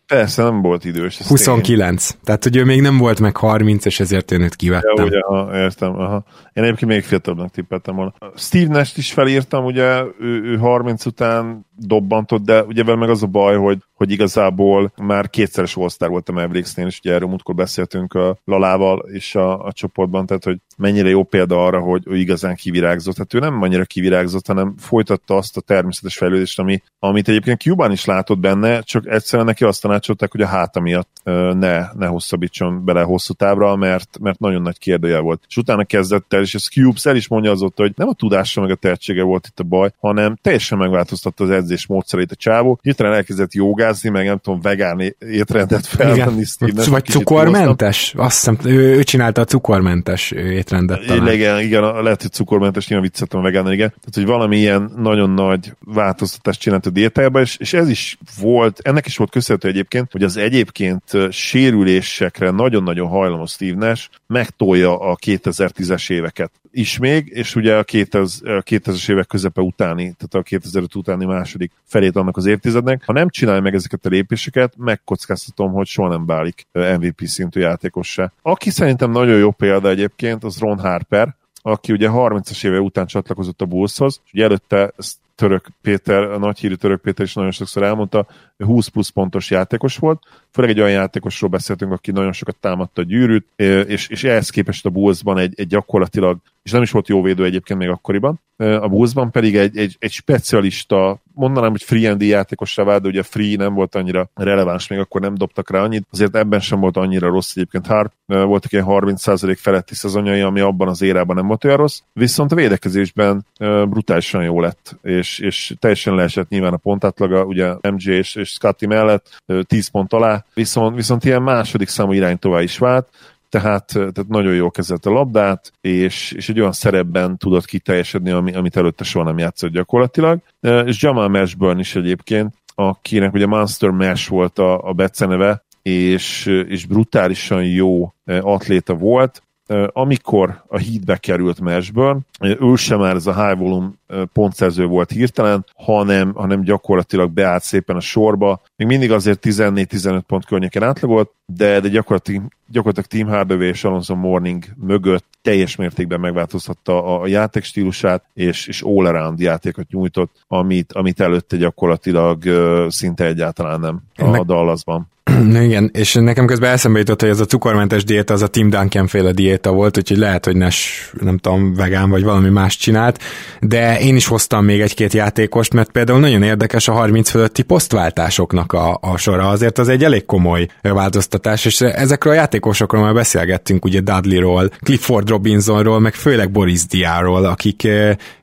Persze, nem volt idős. 29. Én... Tehát, hogy ő még nem volt meg 30, és ezért én őt kivettem. Ja, ugye, aha, értem. Aha. Én egyébként még fiatalabbnak tippeltem volna. Steve Nash-t is felírtam, ugye ő, ő 30 után dobbantott, de ugye vele meg az a baj, hogy, hogy igazából már kétszeres all volt a Mavericksnél, és ugye erről múltkor beszéltünk a Lalával és a, a csoportban, tehát hogy mennyire jó példa arra, hogy ő igazán kivirágzott. Hát ő nem annyira kivirágzott, hanem folytatta azt a természetes fejlődést, ami, amit egyébként Cuban is látott benne, csak egyszerűen neki azt tanácsolták, hogy a háta miatt ne, ne hosszabbítson bele hosszú távra, mert, mert nagyon nagy kérdője volt. És utána kezdett el, és ez Cubes el is mondja az ott, hogy nem a tudása meg a tehetsége volt itt a baj, hanem teljesen megváltoztatta az edzés módszerét a csávó. Hirtelen elkezdett jogázni, meg nem tudom, vegán étrendet felvenni. Vagy cukormentes? Azt hiszem, ő, ő csinálta a cukormentes étrendet talán. Igen, igen, lehet, hogy cukormentes, nyilván viccettem a vegán, igen. Tehát, hogy valami ilyen nagyon nagy változtatást csinált a diétájában, és, és ez is volt, ennek is volt köszönhető egyébként, hogy az egyébként sérülésekre nagyon-nagyon hajlamos Steve Nash megtolja a 2010-es éveket is még, és ugye a 2000-es évek közepe utáni, tehát a 2005 utáni második felét annak az évtizednek. Ha nem csinálja meg ezeket a lépéseket, megkockáztatom, hogy soha nem válik MVP szintű játékossá. Aki szerintem nagyon jó példa egyébként, az Ron Harper, aki ugye 30-as éve után csatlakozott a Bullshoz, és ugye előtte ezt Török Péter, a nagyhírű Török Péter is nagyon sokszor elmondta, 20 plusz pontos játékos volt, főleg egy olyan játékosról beszéltünk, aki nagyon sokat támadta a gyűrűt, és, és ehhez képest a Bullsban egy, egy gyakorlatilag, és nem is volt jó védő egyébként még akkoriban, a Bullsban pedig egy, egy, egy specialista, mondanám, hogy free and játékosra vált, de ugye free nem volt annyira releváns, még akkor nem dobtak rá annyit, azért ebben sem volt annyira rossz egyébként Harp, voltak ilyen 30% feletti szezonjai, ami abban az érában nem volt olyan rossz, viszont a védekezésben brutálisan jó lett, és, és teljesen leesett nyilván a pontátlaga, ugye MJ és, és Scotty mellett 10 pont alá, viszont, viszont ilyen második számú iránytóvá is vált, tehát, tehát nagyon jól kezelt a labdát, és, és egy olyan szerepben tudott kiteljesedni, ami, amit előtte soha nem játszott gyakorlatilag. És Jamal Mashburn is egyébként, akinek ugye Monster Mash volt a, a beceneve, és, és brutálisan jó atléta volt, amikor a hídbe került Mashburn, ő sem már ez a high volume pontszerző volt hirtelen, hanem, hanem gyakorlatilag beállt szépen a sorba. Még mindig azért 14-15 pont környéken átlagolt, de, de gyakorlatilag, gyakorlatilag Team Hardaway és Alonso Morning mögött teljes mértékben megváltoztatta a, a játékstílusát, és, és all-around játékot nyújtott, amit, amit előtte gyakorlatilag szinte egyáltalán nem a Dallasban. Igen, és nekem közben eszembe jutott, hogy ez a cukormentes diéta az a Tim Duncan féle diéta volt, úgyhogy lehet, hogy Nes, nem tudom, vegán vagy valami más csinált, de én is hoztam még egy-két játékost, mert például nagyon érdekes a 30 fölötti posztváltásoknak a, a sora, azért az egy elég komoly változtatás, és ezekről a játékosokról már beszélgettünk, ugye Dudleyról, Clifford Robinsonról, meg főleg Boris Diáról, akik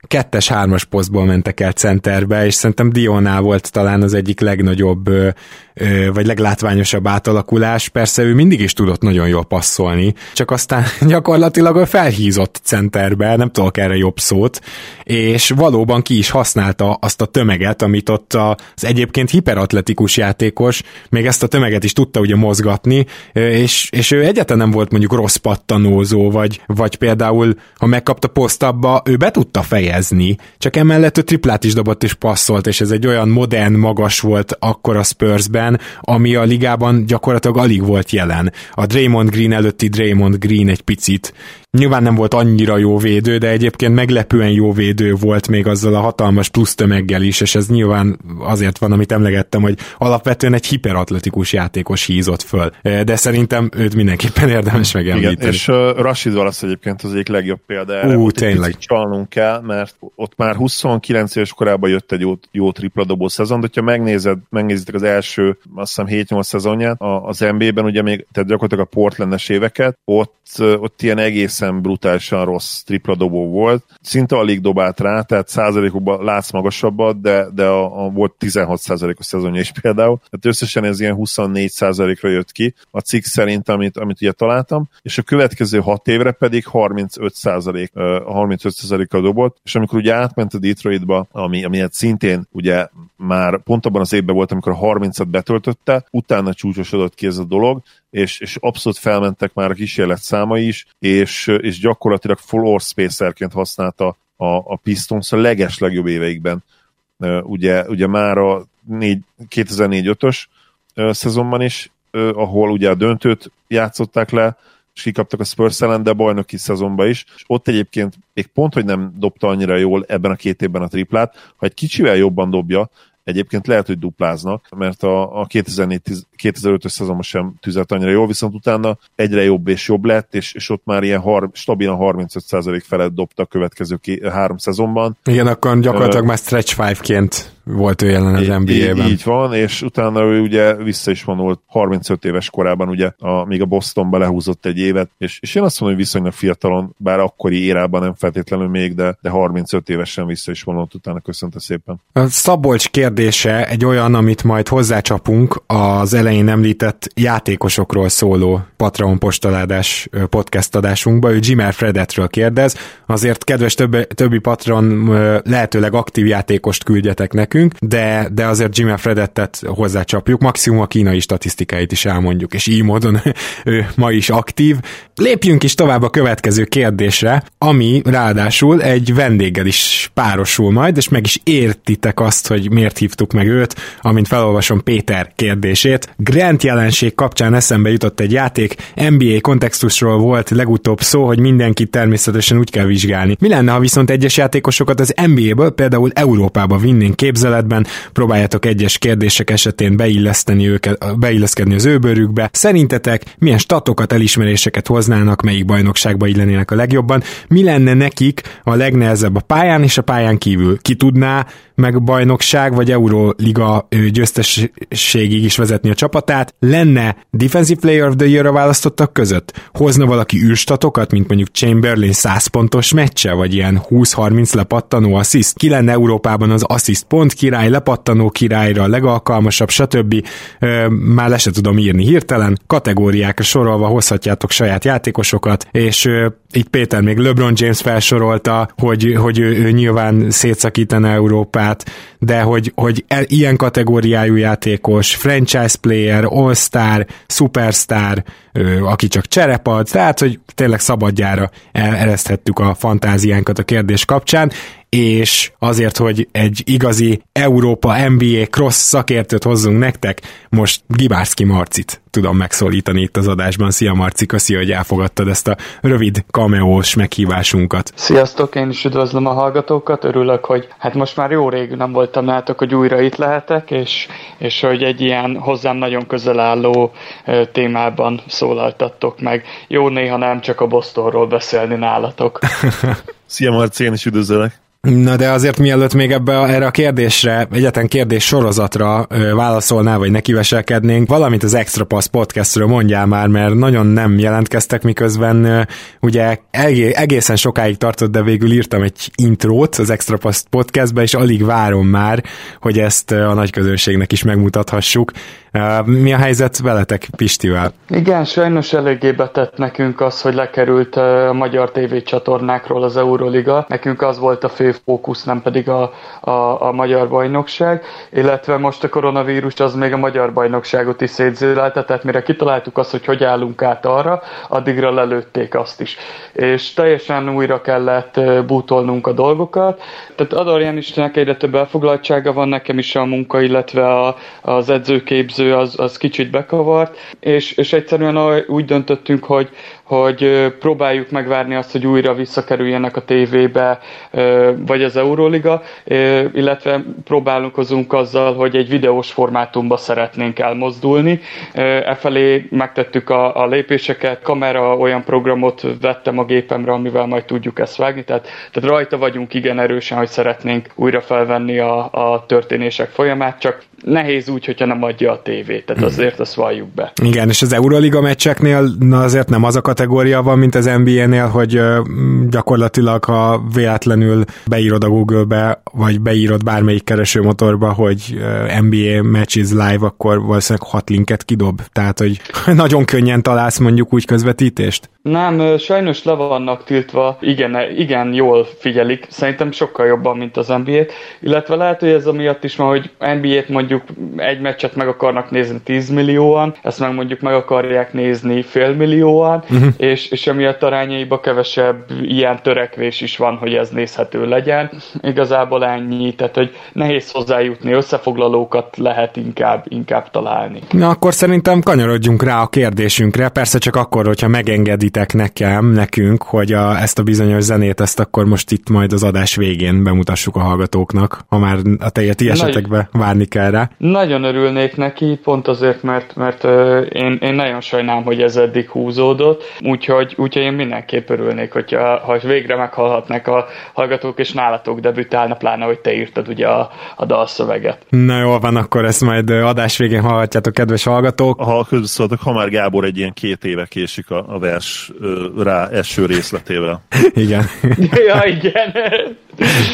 kettes-hármas posztból mentek el centerbe, és szerintem Dionál volt talán az egyik legnagyobb, vagy leglátványosabb átalakulás. Persze ő mindig is tudott nagyon jól passzolni, csak aztán gyakorlatilag felhízott centerbe, nem tudok erre jobb szót, és valóban ki is használta azt a tömeget, amit ott az egyébként hiperatletikus játékos, még ezt a tömeget is tudta ugye mozgatni, és, és ő egyáltalán nem volt mondjuk rossz pattanózó, vagy, vagy például, ha megkapta posztabba, ő be tudta fejezni csak emellett ő triplát is dobott és passzolt, és ez egy olyan modern, magas volt akkor a Spursben, ami a ligában gyakorlatilag alig volt jelen. A Draymond Green előtti Draymond Green egy picit Nyilván nem volt annyira jó védő, de egyébként meglepően jó védő volt még azzal a hatalmas plusz tömeggel is, és ez nyilván azért van, amit emlegettem, hogy alapvetően egy hiperatletikus játékos hízott föl. De szerintem őt mindenképpen érdemes megemlíteni. Igen, és uh, Rashid Wallace egyébként az egyik legjobb példa erre. Ú, tényleg. Csalnunk kell, mert ott már 29 éves korában jött egy jó, jó tripla dobó szezon, de ha megnézed, megnézitek az első, azt hiszem 7-8 szezonját az NBA-ben, ugye még, tehát gyakorlatilag a Portlandes éveket, ott, ott ilyen egészen egészen brutálisan rossz tripla dobó volt. Szinte alig dobált rá, tehát százalékokban látsz magasabbat, de, de a, a volt 16 százalékos szezonja is például. Tehát összesen ez ilyen 24 százalékra jött ki a cikk szerint, amit, amit ugye találtam, és a következő hat évre pedig 35 százalék, 35 százalékkal dobott, és amikor ugye átment a Detroitba, ami, ami hát szintén ugye már pont abban az évben volt, amikor a 30-at betöltötte, utána csúcsosodott ki ez a dolog, és, és abszolút felmentek már a kísérlet számai is, és, és gyakorlatilag floor spacerként használta a, a Pistons a leges legjobb éveikben. Ugye, ugye már a 2004-5-ös szezonban is, ahol ugye a döntőt játszották le, és kikaptak a Spurs ellen, de bajnoki szezonban is, és ott egyébként még pont, hogy nem dobta annyira jól ebben a két évben a triplát, ha egy kicsivel jobban dobja, Egyébként lehet, hogy dupláznak, mert a, a 2004-2005-ös szezonban sem tüzelt annyira jól, viszont utána egyre jobb és jobb lett, és, és ott már ilyen har, stabilan 35% felett dobta a következő ké, három szezonban. Igen, akkor gyakorlatilag uh, már stretch five-ként volt ő jelen az NBA-ben. Így, így van, és utána ő ugye vissza is vonult 35 éves korában, ugye a, még a Bostonba lehúzott egy évet, és, és én azt mondom, hogy viszonylag fiatalon, bár akkori érában nem feltétlenül még, de, de 35 évesen vissza is vonult utána, köszönte szépen. A Szabolcs kérdése egy olyan, amit majd hozzácsapunk az elején említett játékosokról szóló Patreon postaládás podcast adásunkba. Ő Jimmer Fredetről kérdez, azért kedves többi, többi Patreon lehetőleg aktív játékost küldjetek nekünk, de, de azért Jimmy Fredettet hozzácsapjuk, maximum a kínai statisztikáit is elmondjuk, és így módon ő ma is aktív. Lépjünk is tovább a következő kérdésre, ami ráadásul egy vendéggel is párosul majd, és meg is értitek azt, hogy miért hívtuk meg őt, amint felolvasom Péter kérdését. Grant jelenség kapcsán eszembe jutott egy játék, NBA kontextusról volt legutóbb szó, hogy mindenkit természetesen úgy kell vizsgálni. Mi lenne, ha viszont egyes játékosokat az NBA-ből például Európába vinnénk képzeletben, próbáljátok egyes kérdések esetén beilleszteni őket, beilleszkedni az őbőrükbe. Szerintetek milyen statokat, elismeréseket hoznának, melyik bajnokságba illenének a legjobban? Mi lenne nekik a legnehezebb a pályán és a pályán kívül? Ki tudná meg bajnokság vagy Euroliga győztességig is vezetni a csapatát, lenne Defensive Player of the Year-a választottak között? Hozna valaki űrstatokat, mint mondjuk Chamberlain 100 pontos meccse, vagy ilyen 20-30 lepattanó assziszt? Ki lenne Európában az assziszt pont király, lepattanó királyra, a legalkalmasabb, stb. Már le se tudom írni hirtelen. Kategóriákra sorolva hozhatjátok saját játékosokat, és itt Péter még LeBron James felsorolta, hogy, hogy ő, ő nyilván szétszakítana Európát, de hogy, hogy el, ilyen kategóriájú játékos, franchise player, all-star, superstar, aki csak cserepad, tehát, hogy tényleg szabadjára ereszthettük a fantáziánkat a kérdés kapcsán, és azért, hogy egy igazi Európa NBA cross szakértőt hozzunk nektek, most Gibárszki Marcit tudom megszólítani itt az adásban. Szia Marci, köszi, hogy elfogadtad ezt a rövid cameós meghívásunkat. Sziasztok, én is üdvözlöm a hallgatókat, örülök, hogy hát most már jó rég nem voltam nálatok, hogy újra itt lehetek, és, és hogy egy ilyen hozzám nagyon közel álló témában szólaltattok meg. Jó néha nem csak a Bostonról beszélni nálatok. Szia Marci, én is üdvözlök. Na de azért mielőtt még ebbe a, erre a kérdésre, egyetlen kérdés sorozatra ö, válaszolnál, vagy nekiveselkednénk, valamint az Extra Pass podcastről mondjál már, mert nagyon nem jelentkeztek, miközben ö, ugye egészen sokáig tartott, de végül írtam egy intrót az Extra Pass podcastbe, és alig várom már, hogy ezt a nagy közönségnek is megmutathassuk. Mi a helyzet veletek Pistivel? Igen, sajnos eléggé betett nekünk az, hogy lekerült a magyar tévécsatornákról az Euroliga. Nekünk az volt a fő fókusz, nem pedig a, a, a magyar bajnokság, illetve most a koronavírus az még a magyar bajnokságot is szétzélelte, tehát mire kitaláltuk azt, hogy hogy állunk át arra, addigra lelőtték azt is. És teljesen újra kellett bútolnunk a dolgokat. Tehát Ador Janisnek egyre több elfoglaltsága van, nekem is a munka, illetve a, az edzőképző az, az kicsit bekavart, és, és egyszerűen úgy döntöttünk, hogy, hogy próbáljuk megvárni azt, hogy újra visszakerüljenek a tévébe, vagy az Euroliga, illetve próbálkozunk azzal, hogy egy videós formátumba szeretnénk elmozdulni. Efelé megtettük a, a lépéseket, kamera olyan programot vettem a gépemre, amivel majd tudjuk ezt vágni, tehát, tehát rajta vagyunk igen erősen, hogy szeretnénk újra felvenni a, a történések folyamát, csak nehéz úgy, hogyha nem adja a tévét, tehát mhm. azért azt valljuk be. Igen, és az Euroliga meccseknél na azért nem az a kategória van, mint az NBA-nél, hogy gyakorlatilag, ha véletlenül beírod a Google-be, vagy beírod bármelyik keresőmotorba, hogy NBA matches live, akkor valószínűleg hat linket kidob. Tehát, hogy nagyon könnyen találsz mondjuk úgy közvetítést. Nem, sajnos le vannak tiltva, igen, igen jól figyelik, szerintem sokkal jobban, mint az NBA-t, illetve lehet, hogy ez amiatt is van, hogy NBA-t mondjuk egy meccset meg akarnak nézni 10 millióan, ezt meg mondjuk meg akarják nézni fél millióan, uh-huh. és, és emiatt arányaiba kevesebb ilyen törekvés is van, hogy ez nézhető legyen. Igazából ennyi, tehát hogy nehéz hozzájutni, összefoglalókat lehet inkább, inkább találni. Na akkor szerintem kanyarodjunk rá a kérdésünkre, persze csak akkor, hogyha megengedít segítek nekem, nekünk, hogy a, ezt a bizonyos zenét, ezt akkor most itt majd az adás végén bemutassuk a hallgatóknak, ha már a te, ti esetekbe várni kell rá. Nagyon örülnék neki, pont azért, mert, mert uh, én, én nagyon sajnálom, hogy ez eddig húzódott, úgyhogy, úgyhogy én mindenképp örülnék, hogyha ha végre meghallhatnak a hallgatók, és nálatok debütálna, pláne, hogy te írtad ugye a, a dalszöveget. Na jól van, akkor ezt majd adás végén hallhatjátok, kedves hallgatók. Ha közösszóltok, ha már Gábor egy ilyen két éve késik a, a vers rá eső részletével. Igen. ja, igen.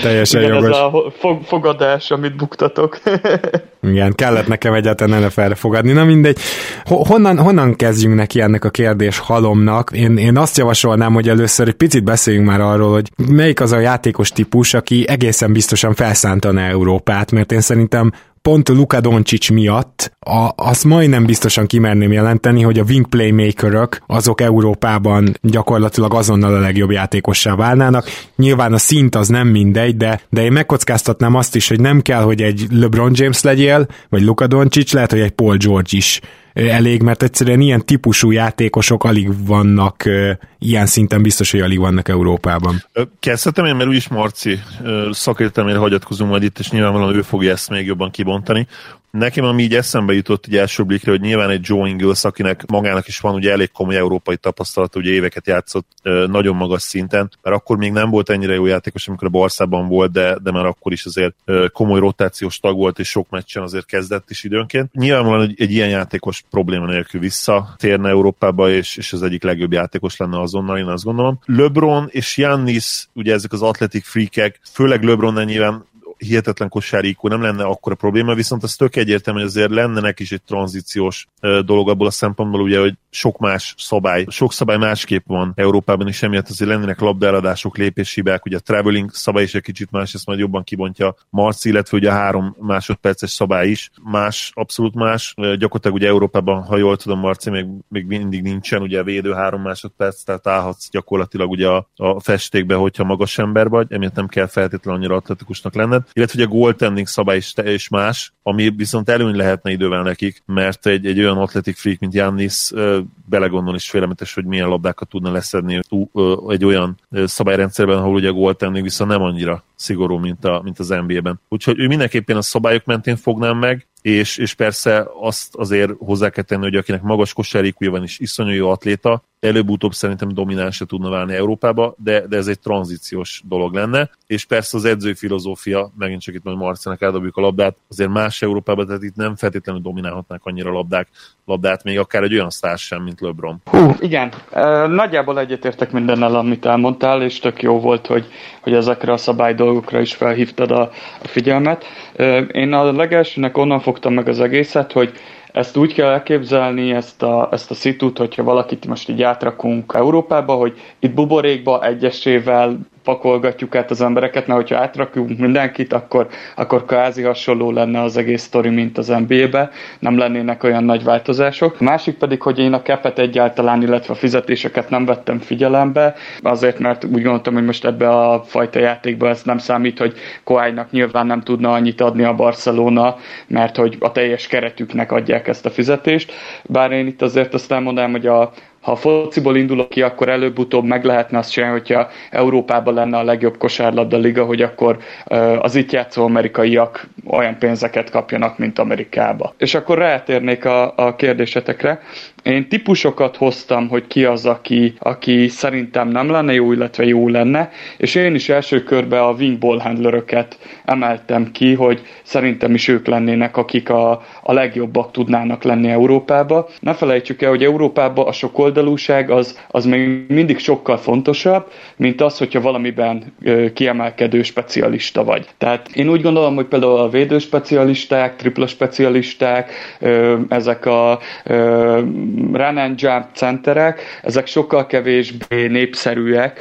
Teljesen igen, jogos. ez a fogadás, amit buktatok. igen, kellett nekem egyáltalán NFL-re fogadni. Na mindegy. Honnan, honnan kezdjünk neki ennek a kérdés halomnak? Én, én azt javasolnám, hogy először egy picit beszéljünk már arról, hogy melyik az a játékos típus, aki egészen biztosan felszántana Európát, mert én szerintem pont Luka Doncic miatt a, azt majdnem biztosan kimerném jelenteni, hogy a wing playmakerök azok Európában gyakorlatilag azonnal a legjobb játékossá válnának. Nyilván a szint az nem mindegy, de, de én megkockáztatnám azt is, hogy nem kell, hogy egy LeBron James legyél, vagy Luka Doncic, lehet, hogy egy Paul George is elég, mert egyszerűen ilyen típusú játékosok alig vannak, ilyen szinten biztos, hogy alig vannak Európában. Kezdhetem én, mert úgyis Marci szakértelmére hagyatkozunk majd itt, és nyilvánvalóan ő fogja ezt még jobban kibontani. Nekem ami így eszembe jutott egy első blikre, hogy nyilván egy Joe Ingles, akinek magának is van ugye elég komoly európai tapasztalata, ugye éveket játszott nagyon magas szinten, mert akkor még nem volt ennyire jó játékos, amikor a Barszában volt, de, de már akkor is azért komoly rotációs tag volt, és sok meccsen azért kezdett is időnként. Nyilvánvalóan egy, egy ilyen játékos probléma nélkül visszatérne Európába, és, és az egyik legjobb játékos lenne azonnal, én azt gondolom. LeBron és Jannis, ugye ezek az atletik freakek, főleg LeBron nyilván hihetetlen kosárikú, nem lenne akkora probléma, viszont az tök egyértelmű, hogy azért lenne neki is egy tranzíciós dolog abból a szempontból, ugye, hogy sok más szabály, sok szabály másképp van Európában is, emiatt azért lennének labdáradások, lépéshibák, ugye a traveling szabály is egy kicsit más, ezt majd jobban kibontja Marci, illetve ugye a három másodperces szabály is más, abszolút más. Gyakorlatilag ugye Európában, ha jól tudom, Marci, még, még mindig nincsen ugye a védő három másodperc, tehát állhatsz gyakorlatilag ugye a, a festékbe, hogyha magas ember vagy, emiatt nem kell feltétlenül annyira atletikusnak lenned illetve ugye a goaltending szabály is, is más, ami viszont előny lehetne idővel nekik, mert egy, egy olyan atletik freak, mint Jannis, belegondolni is félelmetes, hogy milyen labdákat tudna leszedni egy olyan szabályrendszerben, ahol ugye a goaltending viszont nem annyira szigorú, mint, a, mint az NBA-ben. Úgyhogy ő mindenképpen a szabályok mentén fognám meg, és, és persze azt azért hozzá kell tenni, hogy akinek magas kosárikúja van és iszonyú jó atléta, előbb-utóbb szerintem dominánsra tudna válni Európába, de, de ez egy tranzíciós dolog lenne, és persze az edzői filozófia, megint csak itt majd Marcinak eldobjuk a labdát, azért más Európában, tehát itt nem feltétlenül dominálhatnák annyira labdák, labdát, még akár egy olyan sztár sem, mint LeBron. Hú, igen. Nagyjából egyetértek mindennel, amit elmondtál, és tök jó volt, hogy, hogy ezekre a szabály dolgokra is felhívtad a, a figyelmet. Én a legelsőnek onnan fogtam meg az egészet, hogy ezt úgy kell elképzelni, ezt a, ezt a szitút, hogyha valakit most így átrakunk Európába, hogy itt buborékba egyesével pakolgatjuk át az embereket, mert hogyha átrakjuk mindenkit, akkor, akkor kázi hasonló lenne az egész sztori, mint az NBA-be, nem lennének olyan nagy változások. A másik pedig, hogy én a kepet egyáltalán, illetve a fizetéseket nem vettem figyelembe, azért, mert úgy gondoltam, hogy most ebbe a fajta játékba ez nem számít, hogy Koálynak nyilván nem tudna annyit adni a Barcelona, mert hogy a teljes keretüknek adják ezt a fizetést. Bár én itt azért azt elmondanám, hogy a, ha fociból indulok ki, akkor előbb-utóbb meg lehetne azt csinálni, hogyha Európában lenne a legjobb kosárlabda liga, hogy akkor az itt játszó amerikaiak olyan pénzeket kapjanak, mint Amerikába. És akkor rátérnék a, a kérdésetekre. Én típusokat hoztam, hogy ki az, aki, aki szerintem nem lenne jó, illetve jó lenne, és én is első körben a wingball handleröket emeltem ki, hogy szerintem is ők lennének, akik a, a legjobbak tudnának lenni Európába. Ne felejtsük el, hogy Európában a sokoldalúság az, az még mindig sokkal fontosabb, mint az, hogyha valamiben kiemelkedő specialista vagy. Tehát én úgy gondolom, hogy például a védőspecialisták, tripla specialisták, ezek a run and jump centerek, ezek sokkal kevésbé népszerűek,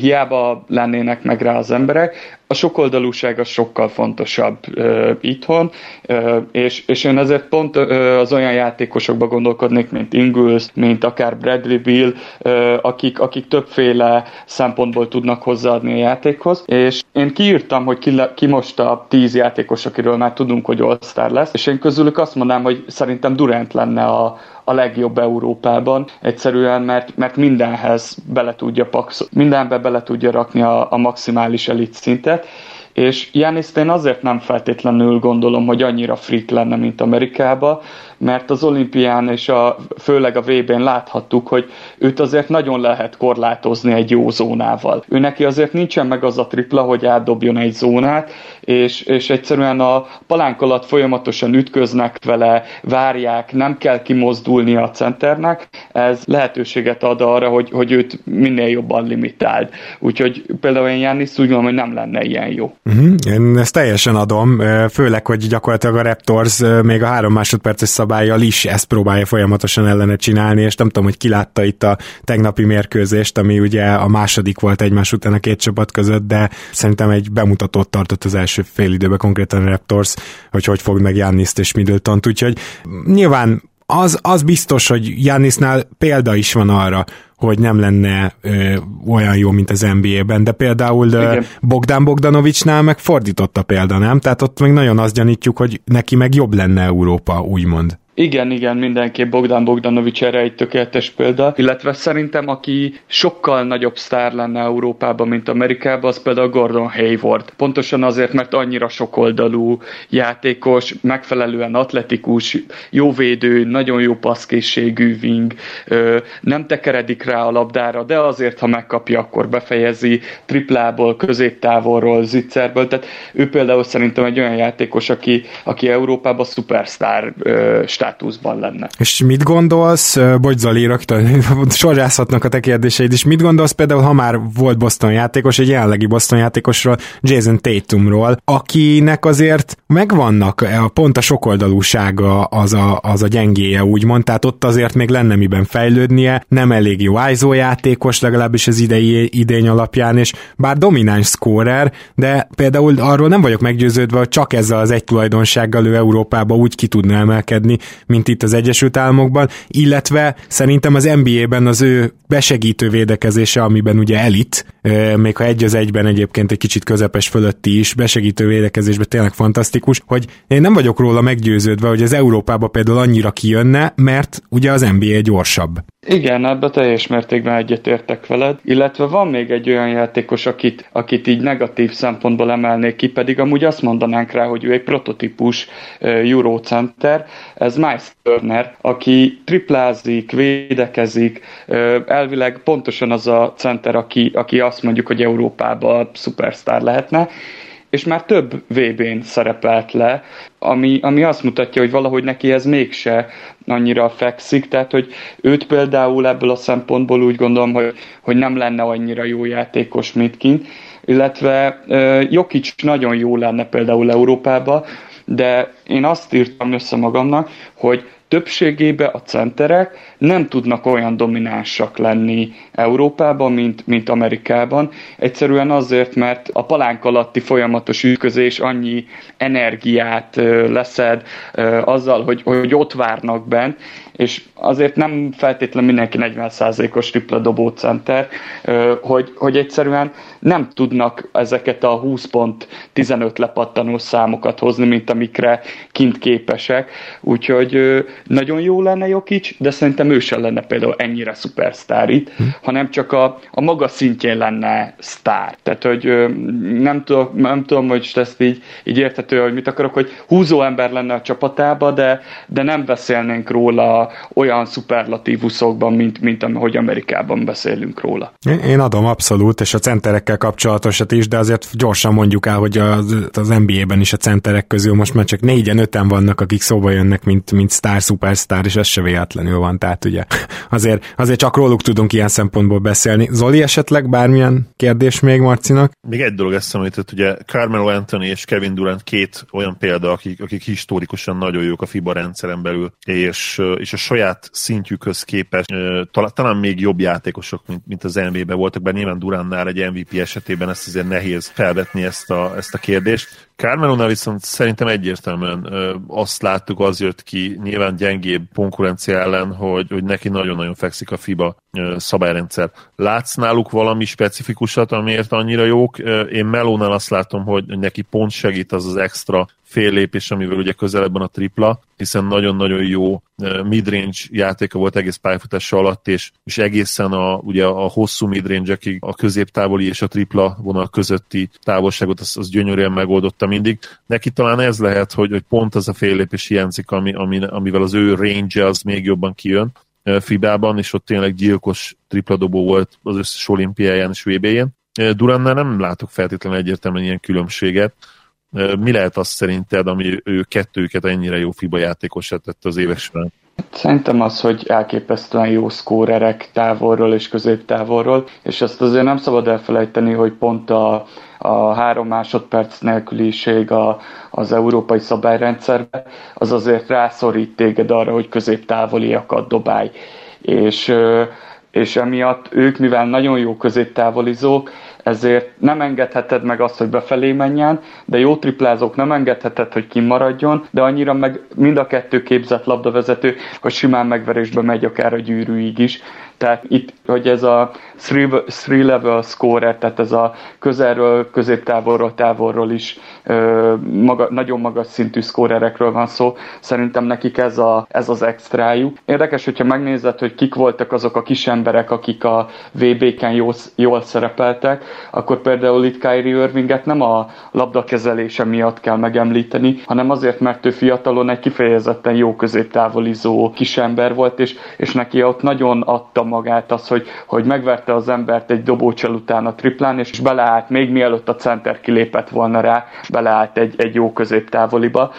hiába lennének meg rá az emberek, a sokoldalúság az sokkal fontosabb uh, itthon, uh, és, és én ezért pont uh, az olyan játékosokba gondolkodnék, mint Ingles, mint akár Bradley Bill, uh, akik, akik többféle szempontból tudnak hozzáadni a játékhoz, és én kiírtam, hogy ki, ki most a tíz játékos, akiről már tudunk, hogy All-Star lesz, és én közülük azt mondanám, hogy szerintem Durant lenne a, a legjobb Európában, egyszerűen, mert, mert mindenhez bele tudja pax, mindenbe bele tudja rakni a, a maximális elit szintet, és Janiszt én azért nem feltétlenül gondolom, hogy annyira freak lenne, mint Amerikába, mert az olimpián és a, főleg a VB-n láthattuk, hogy őt azért nagyon lehet korlátozni egy jó zónával. Ő neki azért nincsen meg az a tripla, hogy átdobjon egy zónát, és, és egyszerűen a palánk alatt folyamatosan ütköznek vele, várják, nem kell kimozdulni a centernek, ez lehetőséget ad arra, hogy, hogy őt minél jobban limitáld. Úgyhogy például én Jánisz úgy gondolom, hogy nem lenne ilyen jó. Uh-huh. Én ezt teljesen adom, főleg, hogy gyakorlatilag a Raptors még a három másodperces szabályjal is ezt próbálja folyamatosan ellene csinálni, és nem tudom, hogy ki látta itt a tegnapi mérkőzést, ami ugye a második volt egymás után a két csapat között, de szerintem egy bemutatót tartott az első fél időben konkrétan a Raptors, hogy hogy fog meg Janniszt és middleton úgyhogy nyilván az, az biztos, hogy Jannisnál példa is van arra, hogy nem lenne ö, olyan jó, mint az NBA-ben, de például ö, Bogdan Bogdanovicsnál meg fordította példa, nem? Tehát ott meg nagyon azt gyanítjuk, hogy neki meg jobb lenne Európa, úgymond. Igen, igen, mindenképp Bogdan Bogdanovics erre egy tökéletes példa, illetve szerintem aki sokkal nagyobb sztár lenne Európában, mint Amerikában, az például Gordon Hayward. Pontosan azért, mert annyira sokoldalú játékos, megfelelően atletikus, jó védő, nagyon jó paszkészségű wing, nem tekeredik rá a labdára, de azért, ha megkapja, akkor befejezi triplából, középtávolról, zicserből, tehát ő például szerintem egy olyan játékos, aki, aki Európában szupersztár státuszban lenne. És mit gondolsz, bocs Zali, rögtön sorjázhatnak a te kérdéseid is, mit gondolsz például, ha már volt Boston játékos, egy jelenlegi Boston játékosról, Jason Tatumról, akinek azért megvannak a pont a sokoldalúsága az a, az a gyengéje, úgymond, tehát ott azért még lenne miben fejlődnie, nem elég jó ISO játékos, legalábbis az idei idény alapján, és bár domináns scorer, de például arról nem vagyok meggyőződve, hogy csak ezzel az egy tulajdonsággal ő Európába úgy ki tudna emelkedni, mint itt az Egyesült Államokban, illetve szerintem az NBA-ben az ő besegítő védekezése, amiben ugye elit, még ha egy az egyben egyébként egy kicsit közepes fölötti is, besegítő védekezésben tényleg fantasztikus, hogy én nem vagyok róla meggyőződve, hogy az Európába például annyira kijönne, mert ugye az NBA gyorsabb. Igen, ebbe teljes mértékben egyetértek veled, illetve van még egy olyan játékos, akit, akit így negatív szempontból emelnék ki, pedig amúgy azt mondanánk rá, hogy ő egy prototípus Eurocenter, ez Miles Turner, aki triplázik, védekezik, elvileg pontosan az a center, aki, aki azt mondjuk, hogy Európában szupersztár lehetne, és már több VB-n szerepelt le, ami, ami azt mutatja, hogy valahogy neki ez mégse annyira fekszik, tehát hogy őt például ebből a szempontból úgy gondolom, hogy, hogy nem lenne annyira jó játékos, mint kint, illetve Jokic nagyon jó lenne például Európába, de én azt írtam össze magamnak, hogy többségében a centerek nem tudnak olyan dominánsak lenni Európában, mint, mint Amerikában. Egyszerűen azért, mert a palánk alatti folyamatos ütközés annyi energiát leszed azzal, hogy, hogy ott várnak bent, és azért nem feltétlenül mindenki 40%-os tripla dobó center, hogy, hogy egyszerűen nem tudnak ezeket a 20 pont 15 lepattanó számokat hozni, mint amikre kint képesek. Úgyhogy nagyon jó lenne Jokic, de szerintem ő sem lenne például ennyire szupersztár itt, hm. hanem csak a, a maga szintjén lenne sztár. Tehát, hogy nem tudom, nem tudom hogy ezt így, így érthető, hogy mit akarok, hogy húzó ember lenne a csapatába, de, de nem beszélnénk róla olyan szuperlatívuszokban, mint, mint ahogy Amerikában beszélünk róla. Én adom abszolút, és a centerekkel kapcsolatosat is, de azért gyorsan mondjuk el, hogy az, az NBA-ben is a centerek közül most már csak négyen, öten vannak, akik szóba jönnek, mint, mint sztár, szupersztár, és ez se véletlenül van, tehát ugye azért, azért csak róluk tudunk ilyen szempontból beszélni. Zoli esetleg bármilyen kérdés még Marcinak? Még egy dolog eszembe jutott, ugye Carmelo Anthony és Kevin Durant két olyan példa, akik, akik historikusan nagyon jók a FIBA rendszeren belül, és, és a saját szintjükhöz képest talán még jobb játékosok, mint, mint az NBA-ben voltak, bár nyilván Durannál egy MVP esetében ezt azért nehéz felvetni ezt a, ezt a kérdést. Carmelonál viszont szerintem egyértelműen ö, azt láttuk, az jött ki nyilván gyengébb konkurencia ellen, hogy, hogy neki nagyon-nagyon fekszik a FIBA ö, szabályrendszer. Látsz náluk valami specifikusat, amiért annyira jók? Én Melónál azt látom, hogy neki pont segít az az extra fél lépés, amivel ugye közelebben a tripla, hiszen nagyon-nagyon jó midrange játéka volt egész pályafutása alatt, és, és egészen a, ugye a hosszú midrange a középtávoli és a tripla vonal közötti távolságot, az, az gyönyörűen megoldotta mindig. Neki talán ez lehet, hogy, hogy pont az a fél lépés hiányzik, ami, ami, amivel az ő range az még jobban kijön. Fibában, és ott tényleg gyilkos tripladobó volt az összes olimpiáján és VB-jén. Durannál nem látok feltétlenül egyértelműen ilyen különbséget. Mi lehet az szerinted, ami ő kettőket ennyire jó FIBA játékosát tette az évek során? Szerintem az, hogy elképesztően jó szkórerek távolról és középtávolról, és ezt azért nem szabad elfelejteni, hogy pont a, a három másodperc nélküliség a, az európai szabályrendszerbe, az azért rászorít téged arra, hogy középtávoliakat dobálj. És, és emiatt ők, mivel nagyon jó középtávolizók, ezért nem engedheted meg azt, hogy befelé menjen, de jó triplázók nem engedheted, hogy kimaradjon, de annyira meg mind a kettő képzett labdavezető, hogy simán megverésbe megy akár a gyűrűig is. Tehát itt, hogy ez a three level scorer, tehát ez a közelről, középtávolról, távolról is maga, nagyon magas szintű scorerekről van szó, szerintem nekik ez, a, ez az extrájuk. Érdekes, hogyha megnézed, hogy kik voltak azok a kis emberek, akik a VB-ken jól, jól szerepeltek, akkor például itt Kyrie Irvinget nem a labdakezelése miatt kell megemlíteni, hanem azért, mert ő fiatalon egy kifejezetten jó középtávolizó kisember volt, és, és neki ott nagyon adta magát az, hogy, hogy megverte az embert egy dobócsel után a triplán, és beleállt, még mielőtt a center kilépett volna rá, beleállt egy, egy jó középtávoliba.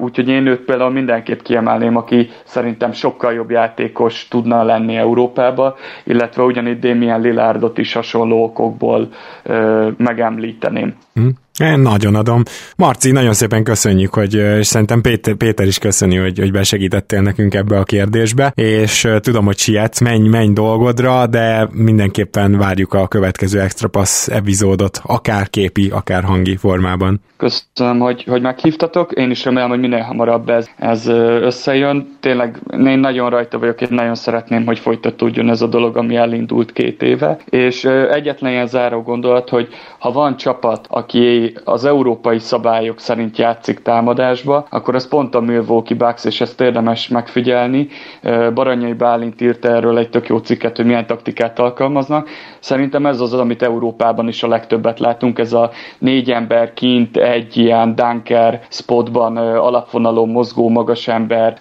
Úgyhogy én őt például mindenképp kiemelném, aki szerintem sokkal jobb játékos tudna lenni Európába, illetve ugyanígy Damien Lillardot is hasonló okokból megemlíteném. Hm? Én nagyon adom. Marci, nagyon szépen köszönjük, hogy, és szerintem Péter, Péter is köszöni, hogy, hogy besegítettél nekünk ebbe a kérdésbe, és tudom, hogy sietsz, menj, menj dolgodra, de mindenképpen várjuk a következő Extra Pass epizódot, akár képi, akár hangi formában. Köszönöm, hogy, hogy meghívtatok, én is remélem, hogy minél hamarabb ez, ez összejön. Tényleg én nagyon rajta vagyok, én nagyon szeretném, hogy folytatódjon ez a dolog, ami elindult két éve, és egyetlen ilyen záró gondolat, hogy ha van csapat, aki az európai szabályok szerint játszik támadásba, akkor ez pont a Milwaukee Bucks, és ezt érdemes megfigyelni. Baranyai Bálint írta erről egy tök jó cikket, hogy milyen taktikát alkalmaznak. Szerintem ez az, amit Európában is a legtöbbet látunk, ez a négy ember kint egy ilyen dunker spotban alapvonalon mozgó magas ember,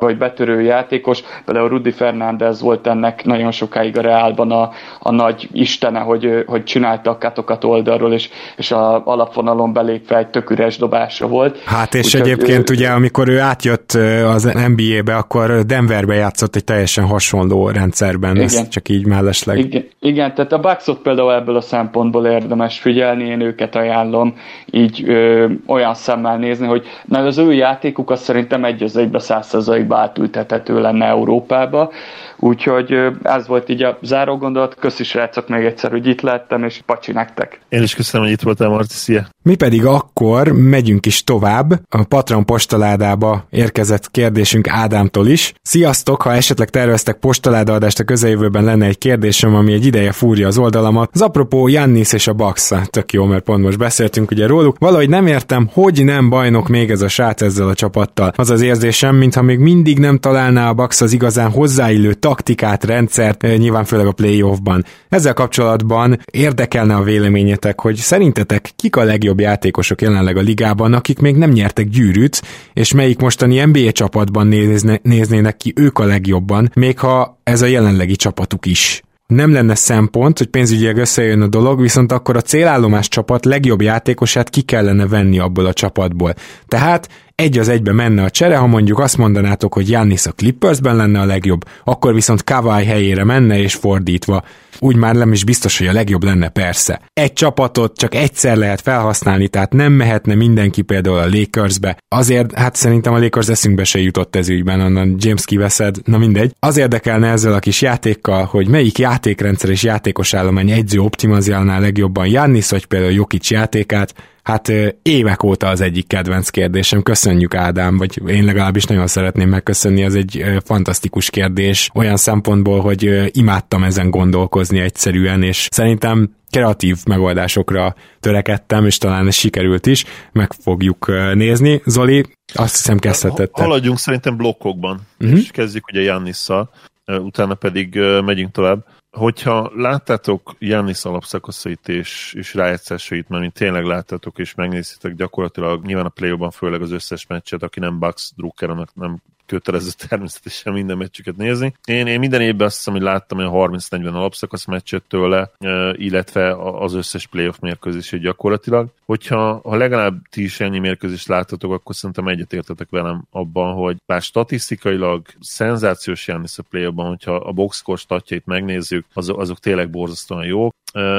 vagy betörő játékos. Például Rudi Fernández volt ennek nagyon sokáig a Reálban a, a nagy istene, hogy, hogy csinálta a katokat oldalról, és, és a, alapvonalon belépve egy tök üres dobása volt. Hát és Úgy, egyébként ő... ugye, amikor ő átjött az NBA-be, akkor Denverbe játszott egy teljesen hasonló rendszerben, igen. ez csak így mellesleg. Igen, igen, tehát a Bucksot például ebből a szempontból érdemes figyelni, én őket ajánlom így ö, olyan szemmel nézni, hogy na, az ő játékuk azt szerintem egy az egybe százszerzalékba átültethető lenne Európába, Úgyhogy ez volt így a záró gondolat. Köszi srácok még egyszer, hogy itt lettem, és pacsi nektek. Én is köszönöm, hogy itt voltál, Marci. Szia! Mi pedig akkor megyünk is tovább. A Patron postaládába érkezett kérdésünk Ádámtól is. Sziasztok, ha esetleg terveztek postaládaadást a közeljövőben lenne egy kérdésem, ami egy ideje fúrja az oldalamat. Az apropó Jannis és a Bax. Tök jó, mert pont most beszéltünk ugye róluk. Valahogy nem értem, hogy nem bajnok még ez a srác ezzel a csapattal. Az az érzésem, mintha még mindig nem találná a Bax az igazán hozzáillő taktikát, rendszert, eh, nyilván főleg a playoffban. Ezzel kapcsolatban érdekelne a véleményetek, hogy szerintetek kik a legjobb játékosok jelenleg a ligában, akik még nem nyertek gyűrűt, és melyik mostani NBA csapatban nézne, néznének ki ők a legjobban, még ha ez a jelenlegi csapatuk is nem lenne szempont, hogy pénzügyileg összejön a dolog, viszont akkor a célállomás csapat legjobb játékosát ki kellene venni abból a csapatból. Tehát egy az egybe menne a csere, ha mondjuk azt mondanátok, hogy Jannis a Clippersben lenne a legjobb, akkor viszont Kawai helyére menne és fordítva. Úgy már nem is biztos, hogy a legjobb lenne persze. Egy csapatot csak egyszer lehet felhasználni, tehát nem mehetne mindenki például a Lakersbe. Azért, hát szerintem a Lakers eszünkbe se jutott ez ügyben, onnan James kiveszed, na mindegy. Az érdekelne ezzel a kis játékkal, hogy melyik játékrendszer és játékos állomány egyző optimalizálná legjobban Jannis, vagy például Jokic játékát, hát évek óta az egyik kedvenc kérdésem. Köszönjük Ádám, vagy én legalábbis nagyon szeretném megköszönni, ez egy fantasztikus kérdés, olyan szempontból, hogy imádtam ezen gondolkozni egyszerűen, és szerintem kreatív megoldásokra törekedtem, és talán ez sikerült is, meg fogjuk nézni. Zoli, azt hiszem kezdhetett. Haladjunk szerintem blokkokban, uh-huh. és kezdjük ugye Jannisszal, utána pedig megyünk tovább hogyha láttátok Jannis alapszakaszait és, és rájegyszásait, mert tényleg láttátok és megnéztétek gyakorlatilag nyilván a play főleg az összes meccset, aki nem Bucks Drucker, annak nem kötelező természetesen minden meccsüket nézni. Én, én minden évben azt hiszem, hogy láttam olyan 30-40 alapszakasz meccset tőle, illetve az összes playoff mérkőzését gyakorlatilag. Hogyha ha legalább ti is ennyi mérkőzést láttatok, akkor szerintem egyetértetek velem abban, hogy bár statisztikailag szenzációs Jánisz a play hogyha a boxscore statjait megnézzük, azok, azok tényleg borzasztóan jók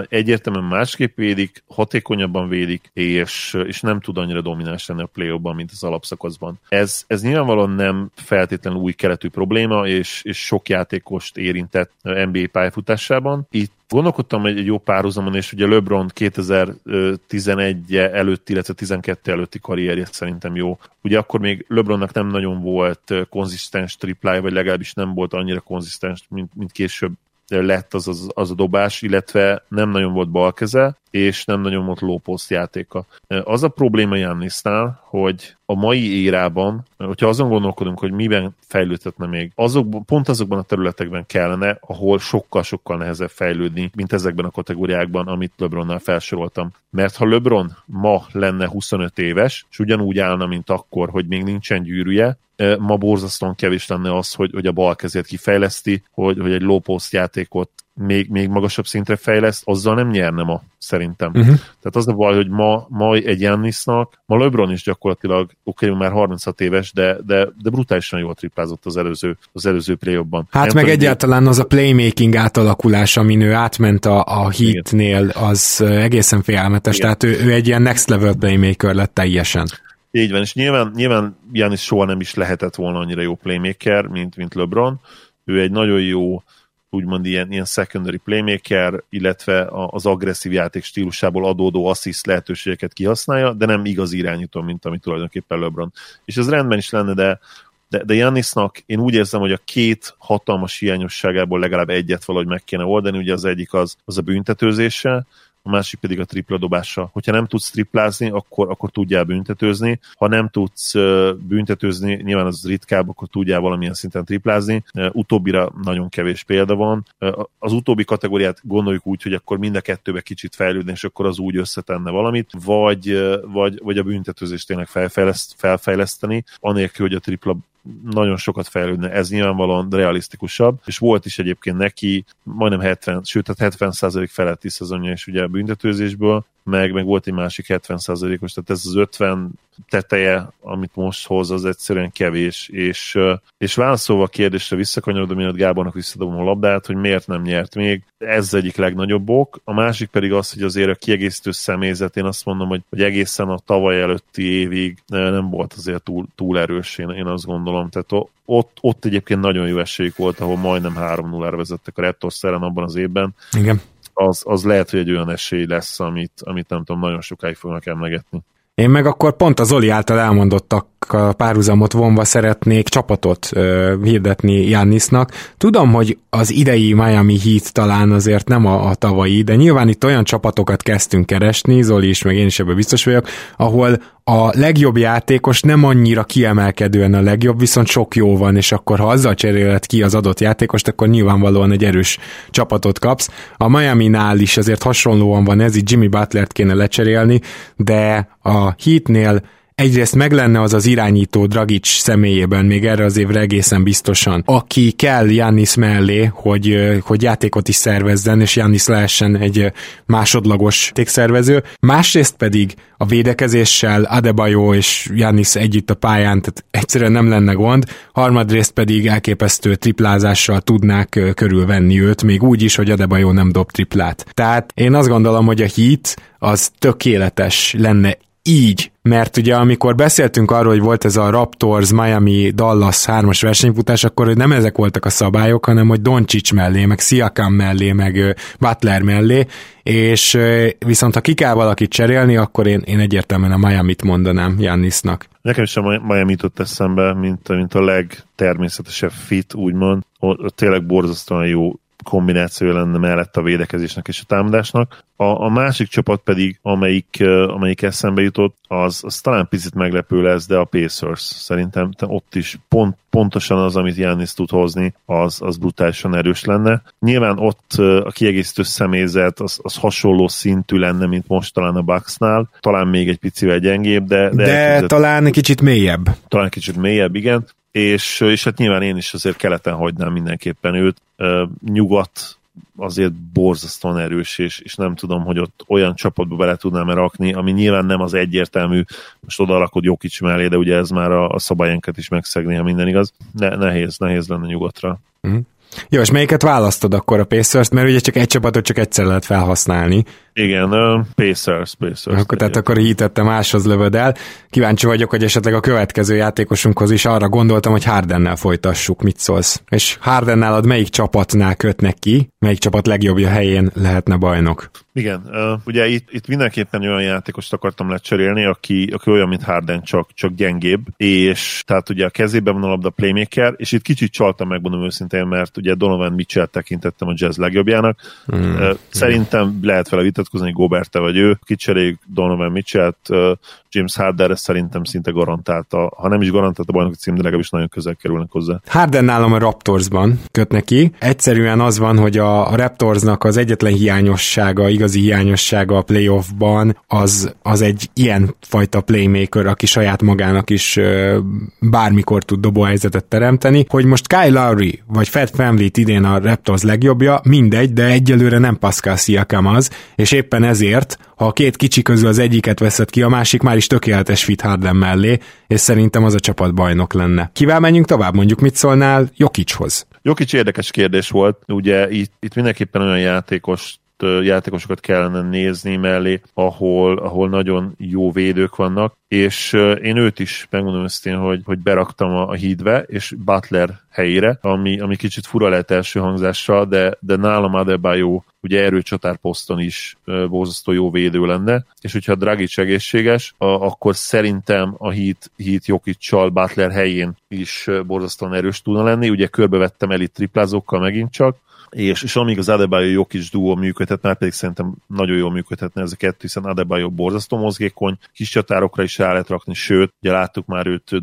egyértelműen másképp védik, hatékonyabban védik, és, és nem tud annyira domináns lenni a play mint az alapszakaszban. Ez, ez nyilvánvalóan nem feltétlenül új keletű probléma, és, és sok játékost érintett NBA pályafutásában. Itt Gondolkodtam egy, egy jó párhuzamon, és ugye LeBron 2011 előtti, illetve 12 előtti karrierje szerintem jó. Ugye akkor még LeBronnak nem nagyon volt konzisztens triplája, vagy legalábbis nem volt annyira konzisztens, mint, mint később lett az, az, az a dobás, illetve nem nagyon volt balkeze, és nem nagyon volt lóposzt játéka. Az a probléma Jannisnál, hogy a mai érában, hogyha azon gondolkodunk, hogy miben fejlődhetne még, azok, pont azokban a területekben kellene, ahol sokkal-sokkal nehezebb fejlődni, mint ezekben a kategóriákban, amit LeBronnál felsoroltam. Mert ha LeBron ma lenne 25 éves, és ugyanúgy állna, mint akkor, hogy még nincsen gyűrűje, ma borzasztóan kevés lenne az, hogy, hogy a bal kezét kifejleszti, hogy, hogy egy low post játékot még, még magasabb szintre fejleszt, azzal nem nyerne ma, szerintem. Uh-huh. Tehát az a baj, hogy ma, ma egy Jannisnak, ma LeBron is gyakorlatilag, oké, okay, már 36 éves, de, de, de brutálisan jól triplázott az előző, az előző play -ban. Hát nem meg tudom, egyáltalán az a playmaking átalakulás, amin ő átment a, a Heat-nél, az egészen félelmetes, Igen. tehát ő, ő egy ilyen next level playmaker lett teljesen. Így van, és nyilván, nyilván Janis soha nem is lehetett volna annyira jó playmaker, mint, mint LeBron. Ő egy nagyon jó úgymond ilyen, ilyen secondary playmaker, illetve az agresszív játék stílusából adódó assist lehetőségeket kihasználja, de nem igaz irányító, mint ami tulajdonképpen LeBron. És ez rendben is lenne, de de, de Jannisnak én úgy érzem, hogy a két hatalmas hiányosságából legalább egyet valahogy meg kéne oldani, ugye az egyik az, az a büntetőzése, a másik pedig a tripla dobása. Hogyha nem tudsz triplázni, akkor, akkor tudjál büntetőzni. Ha nem tudsz büntetőzni, nyilván az ritkább, akkor tudjál valamilyen szinten triplázni. Utóbbira nagyon kevés példa van. Az utóbbi kategóriát gondoljuk úgy, hogy akkor mind a kettőbe kicsit fejlődni, és akkor az úgy összetenne valamit, vagy, vagy, vagy a büntetőzést tényleg felfejleszt, felfejleszteni, anélkül, hogy a tripla nagyon sokat fejlődne, ez nyilvánvalóan realisztikusabb, és volt is egyébként neki majdnem 70, sőt, tehát 70% feletti szezonja is ugye a büntetőzésből, meg, meg volt egy másik 70%-os, tehát ez az 50 teteje, amit most hoz, az egyszerűen kevés, és, és válaszolva a kérdésre visszakanyarodom, miatt Gábornak visszadobom a labdát, hogy miért nem nyert még, ez egyik legnagyobb ok, a másik pedig az, hogy azért a kiegészítő személyzet, én azt mondom, hogy, hogy egészen a tavaly előtti évig nem volt azért túl, túl erős, én, én azt gondolom, tehát ott, ott egyébként nagyon jó esélyük volt, ahol majdnem 3-0-ra vezettek a Raptors abban az évben. Igen az, az lehet, hogy egy olyan esély lesz, amit, amit nem tudom, nagyon sokáig fognak emlegetni. Én meg akkor pont az Oli által elmondottak a párhuzamot vonva szeretnék csapatot ö, hirdetni Jannisnak. Tudom, hogy az idei Miami Heat talán azért nem a, a tavalyi, de nyilván itt olyan csapatokat kezdtünk keresni, Zoli is, meg én is ebben biztos vagyok, ahol a legjobb játékos nem annyira kiemelkedően a legjobb, viszont sok jó van, és akkor ha azzal cseréled ki az adott játékost, akkor nyilvánvalóan egy erős csapatot kapsz. A Miami-nál is azért hasonlóan van ez, így Jimmy Butlert kéne lecserélni, de a Heatnél egyrészt meg lenne az az irányító Dragic személyében, még erre az évre egészen biztosan, aki kell Jannis mellé, hogy, hogy játékot is szervezzen, és Jannis lehessen egy másodlagos tékszervező. Másrészt pedig a védekezéssel Adebayo és Jannis együtt a pályán, tehát egyszerűen nem lenne gond, harmadrészt pedig elképesztő triplázással tudnák körülvenni őt, még úgy is, hogy Adebayo nem dob triplát. Tehát én azt gondolom, hogy a Heat az tökéletes lenne így, mert ugye amikor beszéltünk arról, hogy volt ez a Raptors, Miami, Dallas hármas versenyfutás, akkor nem ezek voltak a szabályok, hanem hogy Doncsics mellé, meg Siakam mellé, meg Butler mellé, és viszont ha ki kell valakit cserélni, akkor én, én egyértelműen a Miami-t mondanám Jannisnak. Nekem is a Miami jutott eszembe, mint, mint a legtermészetesebb fit, úgymond. Ott tényleg borzasztóan jó kombináció lenne mellett a védekezésnek és a támadásnak. A, a másik csapat pedig, amelyik, amelyik eszembe jutott, az, az talán picit meglepő lesz, de a Pacers. Szerintem ott is pont, pontosan az, amit Giannis tud hozni, az, az brutálisan erős lenne. Nyilván ott a kiegészítő személyzet az, az hasonló szintű lenne, mint most talán a Bucksnál. Talán még egy picivel gyengébb, de... De, de talán egy kicsit mélyebb. Talán kicsit mélyebb, igen és, és hát nyilván én is azért keleten hagynám mindenképpen őt. Nyugat azért borzasztóan erős, és, és nem tudom, hogy ott olyan csapatba bele tudnám-e rakni, ami nyilván nem az egyértelmű, most oda alakod Jokic mellé, de ugye ez már a, a szabályenket is megszegni, ha minden igaz. Ne, nehéz, nehéz lenne nyugatra. Mm. Jó, és melyiket választod akkor a Pacers-t, mert ugye csak egy csapatot csak egyszer lehet felhasználni. Igen, uh, Pacers, Pacers. Akkor, tehát akkor hitette máshoz lövöd el. Kíváncsi vagyok, hogy esetleg a következő játékosunkhoz is arra gondoltam, hogy Hardennel folytassuk. Mit szólsz? És Hardennel ad melyik csapatnál kötnek ki, melyik csapat legjobbja helyén lehetne bajnok? Igen, uh, ugye itt, itt mindenképpen olyan játékost akartam lecserélni, aki, aki olyan, mint Harden, csak, csak gyengébb, és tehát ugye a kezében van a labda playmaker, és itt kicsit csaltam, megmondom őszintén, mert ugye Donovan Mitchell tekintettem a jazz legjobbjának. Hmm. Uh, szerintem lehet vele vitatkozni, Goberte vagy ő, kicseréljük Donovan Mitchell-t, James Harden szerintem szinte garantálta, ha nem is garantálta a bajnoki cím, de legalábbis nagyon közel kerülnek hozzá. Harden nálam a Raptorsban köt neki. Egyszerűen az van, hogy a, Raptorsnak az egyetlen hiányossága, igazi hiányossága a playoffban az, az egy ilyen fajta playmaker, aki saját magának is bármikor tud dobóhelyzetet teremteni. Hogy most Kyle Lowry vagy Fred VanVleet idén a Raptors legjobbja, mindegy, de egyelőre nem Pascal Siakam az, és éppen ezért, ha a két kicsi közül az egyiket veszed ki, a másik már is tökéletes fit Harden mellé, és szerintem az a csapat bajnok lenne. Kivel menjünk tovább, mondjuk mit szólnál Jokicshoz? Jokic érdekes kérdés volt, ugye itt, itt mindenképpen olyan játékos játékosokat kellene nézni mellé, ahol, ahol nagyon jó védők vannak, és én őt is megmondom őszintén, hogy, hogy beraktam a, a hídbe, és Butler helyére, ami, ami kicsit fura lehet első hangzással, de, de nálam Adebayo ugye erőcsatár poszton is borzasztó jó védő lenne, és hogyha Dragic egészséges, a, akkor szerintem a hit, hit Jokic-csal Butler helyén is borzasztóan erős tudna lenni, ugye körbevettem elit triplázókkal megint csak, és, és amíg az Adebayo Jokic duó működhet, már pedig szerintem nagyon jól működhetne ez a kettő, hiszen Adebayo borzasztó mozgékony, kis csatárokra is rá lehet rakni, sőt, ugye láttuk már őt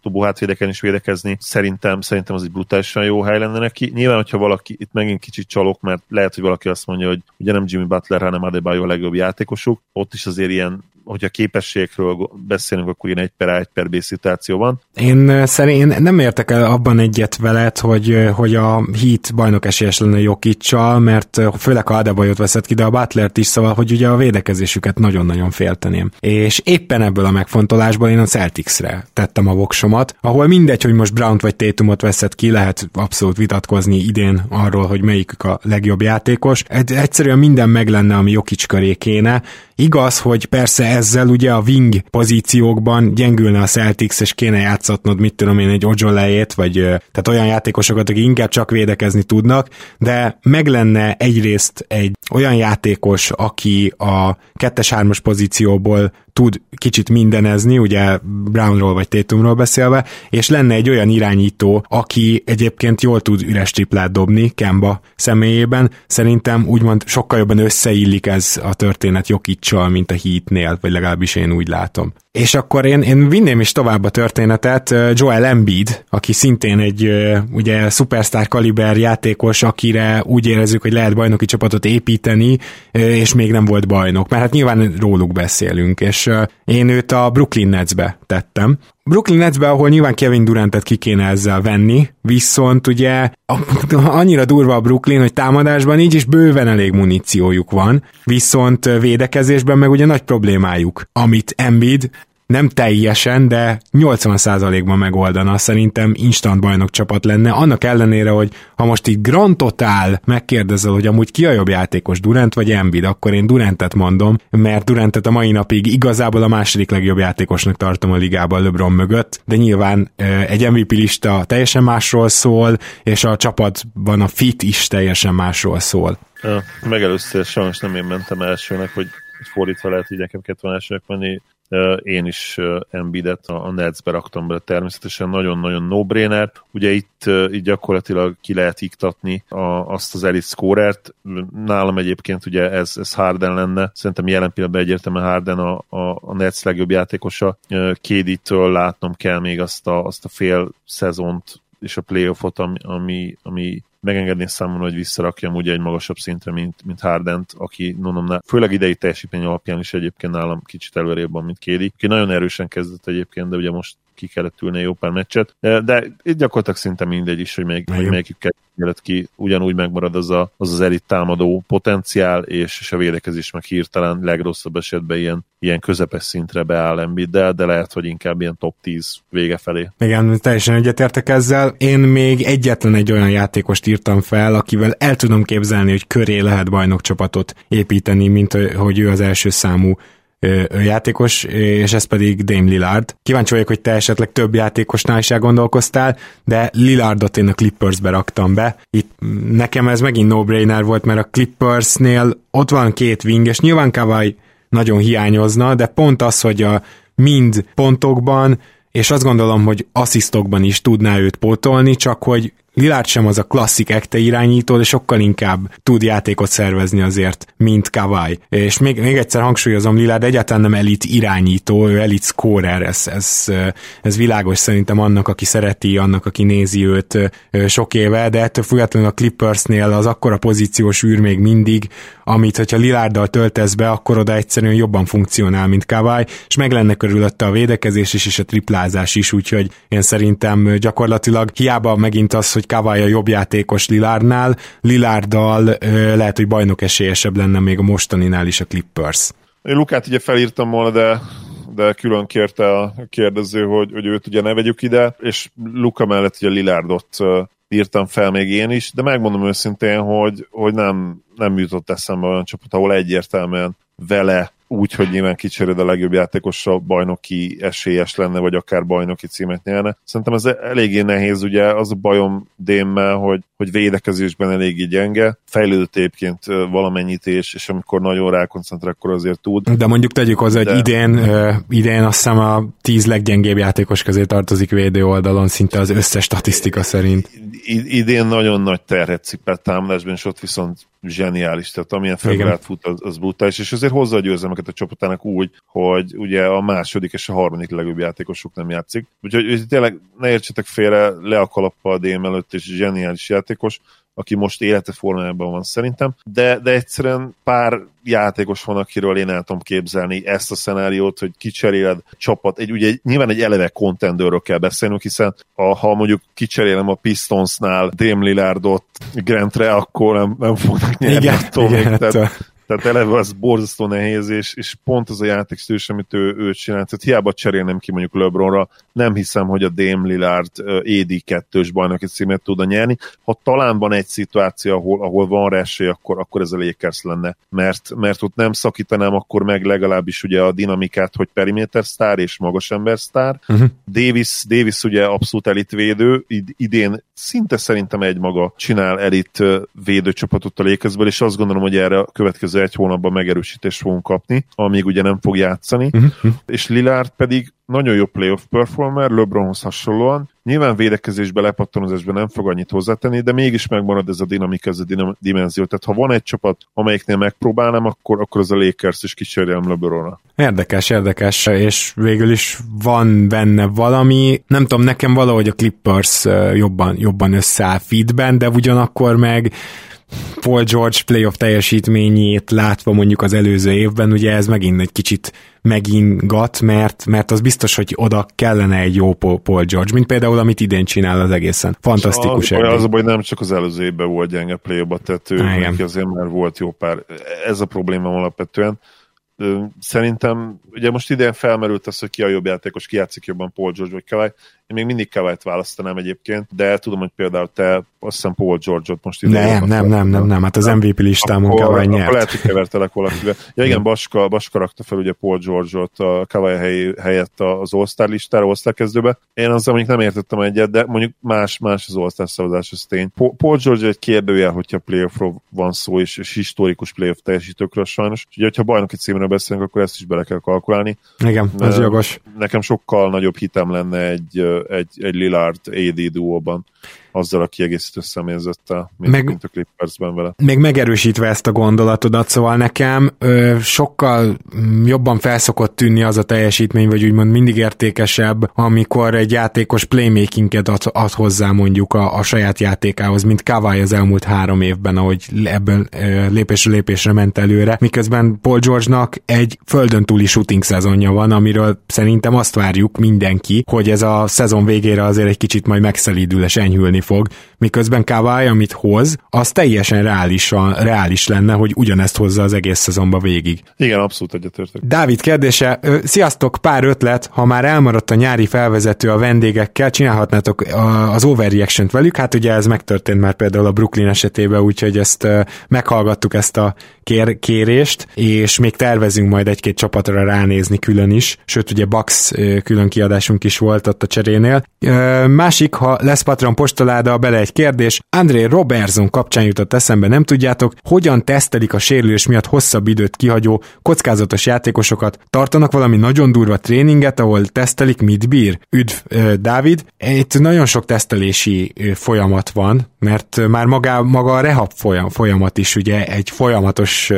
dobóhátvédeken is védekezni, szerintem, szerintem az egy brutálisan jó hely lenne neki. Nyilván, hogyha valaki, itt megint kicsit csalok, mert lehet, hogy valaki azt mondja, hogy ugye nem Jimmy Butler, hanem Adebayo a legjobb játékosuk, ott is azért ilyen hogyha képességekről beszélünk, akkor ilyen egy per A, egy per B szituáció van. Én szerint nem értek el abban egyet veled, hogy, hogy a Heat bajnok esélyes lenne Jokicsal, mert főleg a Adebayot veszed ki, de a Butlert is, szóval, hogy ugye a védekezésüket nagyon-nagyon félteném. És éppen ebből a megfontolásból én a Celticsre tettem a voksomat, ahol mindegy, hogy most Brown vagy Tatumot veszed ki, lehet abszolút vitatkozni idén arról, hogy melyikük a legjobb játékos. Egyszerűen minden meg lenne, ami Jokic köré kéne, Igaz, hogy persze ezzel ugye a wing pozíciókban gyengülne a Celtics, és kéne játszatnod, mit tudom én, egy Ojolejét, vagy tehát olyan játékosokat, akik inkább csak védekezni tudnak, de meg lenne egyrészt egy olyan játékos, aki a kettes-hármas pozícióból tud kicsit mindenezni, ugye Brownról vagy Tatumról beszélve, és lenne egy olyan irányító, aki egyébként jól tud üres triplát dobni Kemba személyében. Szerintem úgymond sokkal jobban összeillik ez a történet Jokicsal, mint a Heatnél, vagy legalábbis én úgy látom. És akkor én, én vinném is tovább a történetet, Joel Embiid, aki szintén egy ugye szupersztár kaliber játékos, akire úgy érezzük, hogy lehet bajnoki csapatot építeni, és még nem volt bajnok, mert hát nyilván róluk beszélünk, és én őt a Brooklyn Netsbe tettem. Brooklyn Netsbe, ahol nyilván Kevin Durantet ki kéne ezzel venni, viszont ugye annyira durva a Brooklyn, hogy támadásban így is bőven elég muníciójuk van, viszont védekezésben meg ugye nagy problémájuk, amit Embiid nem teljesen, de 80%-ban megoldana, szerintem instant bajnok csapat lenne, annak ellenére, hogy ha most itt Grand Total megkérdezel, hogy amúgy ki a jobb játékos, Durant vagy Embiid, akkor én Durantet mondom, mert Durantet a mai napig igazából a második legjobb játékosnak tartom a ligában LeBron mögött, de nyilván egy MVP lista teljesen másról szól, és a csapatban a fit is teljesen másról szól. Megelőztél, sajnos nem én mentem elsőnek, hogy fordítva lehet, hogy nekem kellett volna elsőnek menni, én is Embiidet a Netsbe raktam be természetesen nagyon-nagyon no-brainer. Ugye itt, itt gyakorlatilag ki lehet iktatni a, azt az elit scorert. Nálam egyébként ugye ez, ez Harden lenne. Szerintem jelen pillanatban egyértelműen Harden a, a, a Nets legjobb játékosa. Kéditől látnom kell még azt a, azt a fél szezont és a playoffot, ami, ami, ami megengedni számomra, hogy visszarakjam ugye egy magasabb szintre, mint, mint Hardent, aki mondom, főleg idei teljesítmény alapján is egyébként nálam kicsit előrébb van, mint Kédi, aki nagyon erősen kezdett egyébként, de ugye most ki kellett ülni jó pár meccset, de, itt gyakorlatilag szinte mindegy is, hogy, még, hogy melyikük kellett ki, ugyanúgy megmarad az az, az, az elit támadó potenciál, és, és a védekezés meg hirtelen legrosszabb esetben ilyen, ilyen közepes szintre beáll Embiiddel, de lehet, hogy inkább ilyen top 10 vége felé. Igen, teljesen egyetértek ezzel. Én még egyetlen egy olyan játékost írtam fel, akivel el tudom képzelni, hogy köré lehet bajnokcsapatot építeni, mint hogy ő az első számú játékos, és ez pedig Dame Lillard. Kíváncsi vagyok, hogy te esetleg több játékosnál is elgondolkoztál, de Lillardot én a Clippersbe raktam be. Itt nekem ez megint no-brainer volt, mert a Clippersnél ott van két wing, és nyilván Kawai nagyon hiányozna, de pont az, hogy a mind pontokban, és azt gondolom, hogy asszisztokban is tudná őt pótolni, csak hogy Lillard sem az a klasszik ekte irányító, de sokkal inkább tud játékot szervezni azért, mint Kawai. És még, még egyszer hangsúlyozom, Lillard egyáltalán nem elit irányító, ő elit scorer, ez, ez, ez világos szerintem annak, aki szereti, annak, aki nézi őt sok éve, de ettől függetlenül a Clippersnél az akkora pozíciós űr még mindig, amit, hogyha Lillarddal töltesz be, akkor oda egyszerűen jobban funkcionál, mint Kawai, és meg lenne körülötte a védekezés is, és a triplázás is, úgyhogy én szerintem gyakorlatilag hiába megint az, hogy Kawai a jobb játékos Lilárdnál, Lilárdal lehet, hogy bajnok esélyesebb lenne még a mostaninál is a Clippers. Én Lukát ugye felírtam volna, de de külön kérte a kérdező, hogy, hogy őt ugye ne vegyük ide, és Luka mellett ugye Lilárdot írtam fel még én is, de megmondom őszintén, hogy, hogy nem, nem jutott eszembe olyan csapat, ahol egyértelműen vele úgy, hogy nyilván kicseréd a legjobb játékossal bajnoki esélyes lenne, vagy akár bajnoki címet nyerne. Szerintem ez eléggé nehéz, ugye az a bajom Démmel, hogy, hogy védekezésben eléggé gyenge, fejlődött egyébként valamennyit, és, és amikor nagyon rákoncentrál, akkor azért tud. De mondjuk tegyük hozzá, hogy idén, uh, idén azt hiszem a tíz leggyengébb játékos közé tartozik védő oldalon, szinte az összes statisztika szerint. idén nagyon nagy terhet cipelt támadásban, és ott viszont zseniális, tehát amilyen februárt fut, az, az brutális, és azért hozza a győzelmeket a csapatának úgy, hogy ugye a második és a harmadik legjobb játékosuk nem játszik. Úgyhogy tényleg ne értsetek félre, le a kalappa a DM előtt, és zseniális játékos, aki most élete formájában van szerintem, de, de egyszerűen pár játékos van, akiről én el tudom képzelni ezt a szenáriót, hogy kicseréled csapat, egy, ugye nyilván egy eleve contenderről kell beszélnünk, hiszen a, ha mondjuk kicserélem a Pistonsnál Dame Lillardot Grantre, akkor nem, nem fognak nyerni igen, attól igen, még, tehát, tehát eleve az borzasztó nehéz, és, és pont az a játékstílus, amit ő, ő csinál, tehát hiába cserélnem ki mondjuk LeBronra, nem hiszem, hogy a Dame Lillard AD 2-ös bajnoki címet tudna nyerni. Ha talán van egy szituáció, ahol, ahol van rá esély, akkor, akkor ez a Lakers lenne, mert, mert ott nem szakítanám akkor meg legalábbis ugye a dinamikát, hogy periméter sztár és magas ember sztár. Uh-huh. Davis, Davis ugye abszolút elitvédő, id- idén szinte szerintem egy maga csinál elit védőcsapatot a Lakersből, és azt gondolom, hogy erre a következő egy hónapban megerősítést fogunk kapni, amíg ugye nem fog játszani. Uh-huh. És Lillard pedig nagyon jó playoff performer, LeBronhoz hasonlóan. Nyilván védekezésbe, lepattanozásban nem fog annyit hozzátenni, de mégis megmarad ez a dinamika, ez a dinam- dimenzió. Tehát ha van egy csapat, amelyiknél megpróbálnám, akkor, akkor az a Lakers is kísérjem LeBronra. Érdekes, érdekes, és végül is van benne valami, nem tudom, nekem valahogy a Clippers jobban, jobban összeáll feedben, de ugyanakkor meg Paul George playoff teljesítményét látva mondjuk az előző évben, ugye ez megint egy kicsit megingat, mert, mert az biztos, hogy oda kellene egy jó Paul George, mint például amit idén csinál az egészen. Fantasztikus. Az, az a baj, nem csak az előző évben volt gyenge play-ba, tehát ő neki azért már volt jó pár. Ez a probléma alapvetően. Szerintem, ugye most idén felmerült az, hogy ki a jobb játékos, ki játszik jobban Paul George vagy Kawhi. Én még mindig Kawhi-t választanám egyébként, de tudom, hogy például te azt hiszem Paul George-ot most idén. Nem, nem, nem, nem, nem, hát az MVP listámon Kawhi nyert. Lehet, hogy kevertelek valakivel. Ja igen, Baska, Baska rakta fel ugye Paul George-ot a Kawhi hely, helyett az All-Star listára, All-Star kezdőbe. Én azzal mondjuk nem értettem egyet, de mondjuk más, más az All-Star szavazás, az tény. Paul George egy kérdőjel, hogyha playoffról van szó, és, és historikus playoff teljesítőkről sajnos. Úgyhogy, ha bajnoki címről beszélünk, akkor ezt is bele kell kalkulálni. Igen, ez jogos. Nekem sokkal nagyobb hitem lenne egy, egy, egy Lillard AD duóban. Azzal a kiegészítő személyzettel, mint, meg, mint a Clippersben vele. Még megerősítve ezt a gondolatodat, szóval nekem ö, sokkal jobban felszokott tűnni az a teljesítmény, vagy úgymond mindig értékesebb, amikor egy játékos playmakinget ad, ad hozzá mondjuk a, a saját játékához, mint Kawai az elmúlt három évben, ahogy ebből ö, lépésről lépésre ment előre, miközben Paul George-nak egy földön túli shooting szezonja van, amiről szerintem azt várjuk mindenki, hogy ez a szezon végére azért egy kicsit majd megszelídül és enyhülni fog, miközben Kawai, amit hoz, az teljesen reális, reális lenne, hogy ugyanezt hozza az egész szezonba végig. Igen, abszolút egyetértek. Dávid kérdése, sziasztok, pár ötlet, ha már elmaradt a nyári felvezető a vendégekkel, csinálhatnátok az overreaction velük, hát ugye ez megtörtént már például a Brooklyn esetében, úgyhogy ezt meghallgattuk ezt a kér, kérést, és még tervezünk majd egy-két csapatra ránézni külön is, sőt ugye Bax külön kiadásunk is volt ott a cserénél. Másik, ha lesz Patron postaláda, bele egy kérdés. André Robertson kapcsán jutott eszembe, nem tudjátok, hogyan tesztelik a sérülés miatt hosszabb időt kihagyó kockázatos játékosokat? Tartanak valami nagyon durva tréninget, ahol tesztelik, mit bír? Üdv, Dávid. Itt nagyon sok tesztelési folyamat van, mert már maga, maga a rehab folyam, folyamat is ugye egy folyamatos,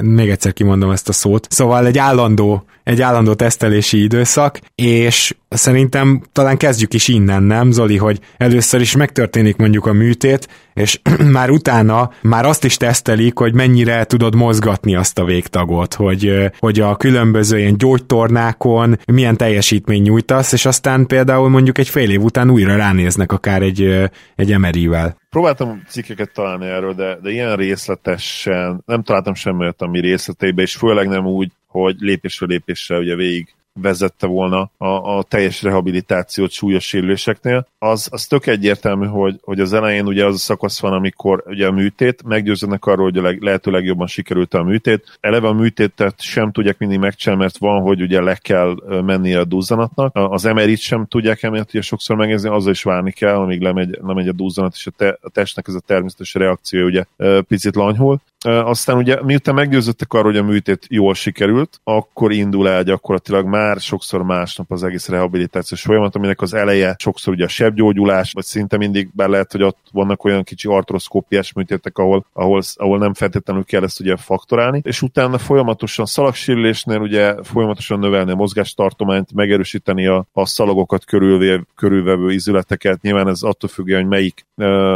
még egyszer kimondom ezt a szót, szóval egy állandó, egy állandó tesztelési időszak, és szerintem talán kezdjük is innen, nem Zoli, hogy először is megtörténik mondjuk a műtét, és már utána már azt is tesztelik, hogy mennyire tudod mozgatni azt a végtagot, hogy, hogy a különböző ilyen gyógytornákon milyen teljesítmény nyújtasz, és aztán például mondjuk egy fél év után újra ránéznek akár egy, egy emerivel. Próbáltam cikkeket találni erről, de, de ilyen részletesen nem találtam semmit, ami részleteibe, és főleg nem úgy, hogy lépésről lépésre ugye végig vezette volna a, a teljes rehabilitációt súlyos sérüléseknél, az, az tök egyértelmű, hogy, hogy az elején ugye az a szakasz van, amikor ugye a műtét, meggyőződnek arról, hogy a leg, lehető legjobban sikerült a műtét. Eleve a műtétet sem tudják mindig megcsinálni, mert van, hogy ugye le kell menni a duzzanatnak. Az emerit sem tudják emiatt ugye sokszor megnézni, azzal is várni kell, amíg lemegy, lemegy a duzzanat, és a, te, a testnek ez a természetes reakció ugye picit lanyhul. Aztán ugye miután meggyőződtek arról, hogy a műtét jól sikerült, akkor indul el gyakorlatilag már sokszor másnap az egész rehabilitációs folyamat, aminek az eleje sokszor ugye a sebgyógyulás, vagy szinte mindig be lehet, hogy ott vannak olyan kicsi artroszkópiás műtétek, ahol, ahol, ahol nem feltétlenül kell ezt ugye faktorálni, és utána folyamatosan szalagsérülésnél ugye folyamatosan növelni a mozgástartományt, megerősíteni a, a szalagokat körülvé, körülvevő izületeket. Nyilván ez attól függ, hogy melyik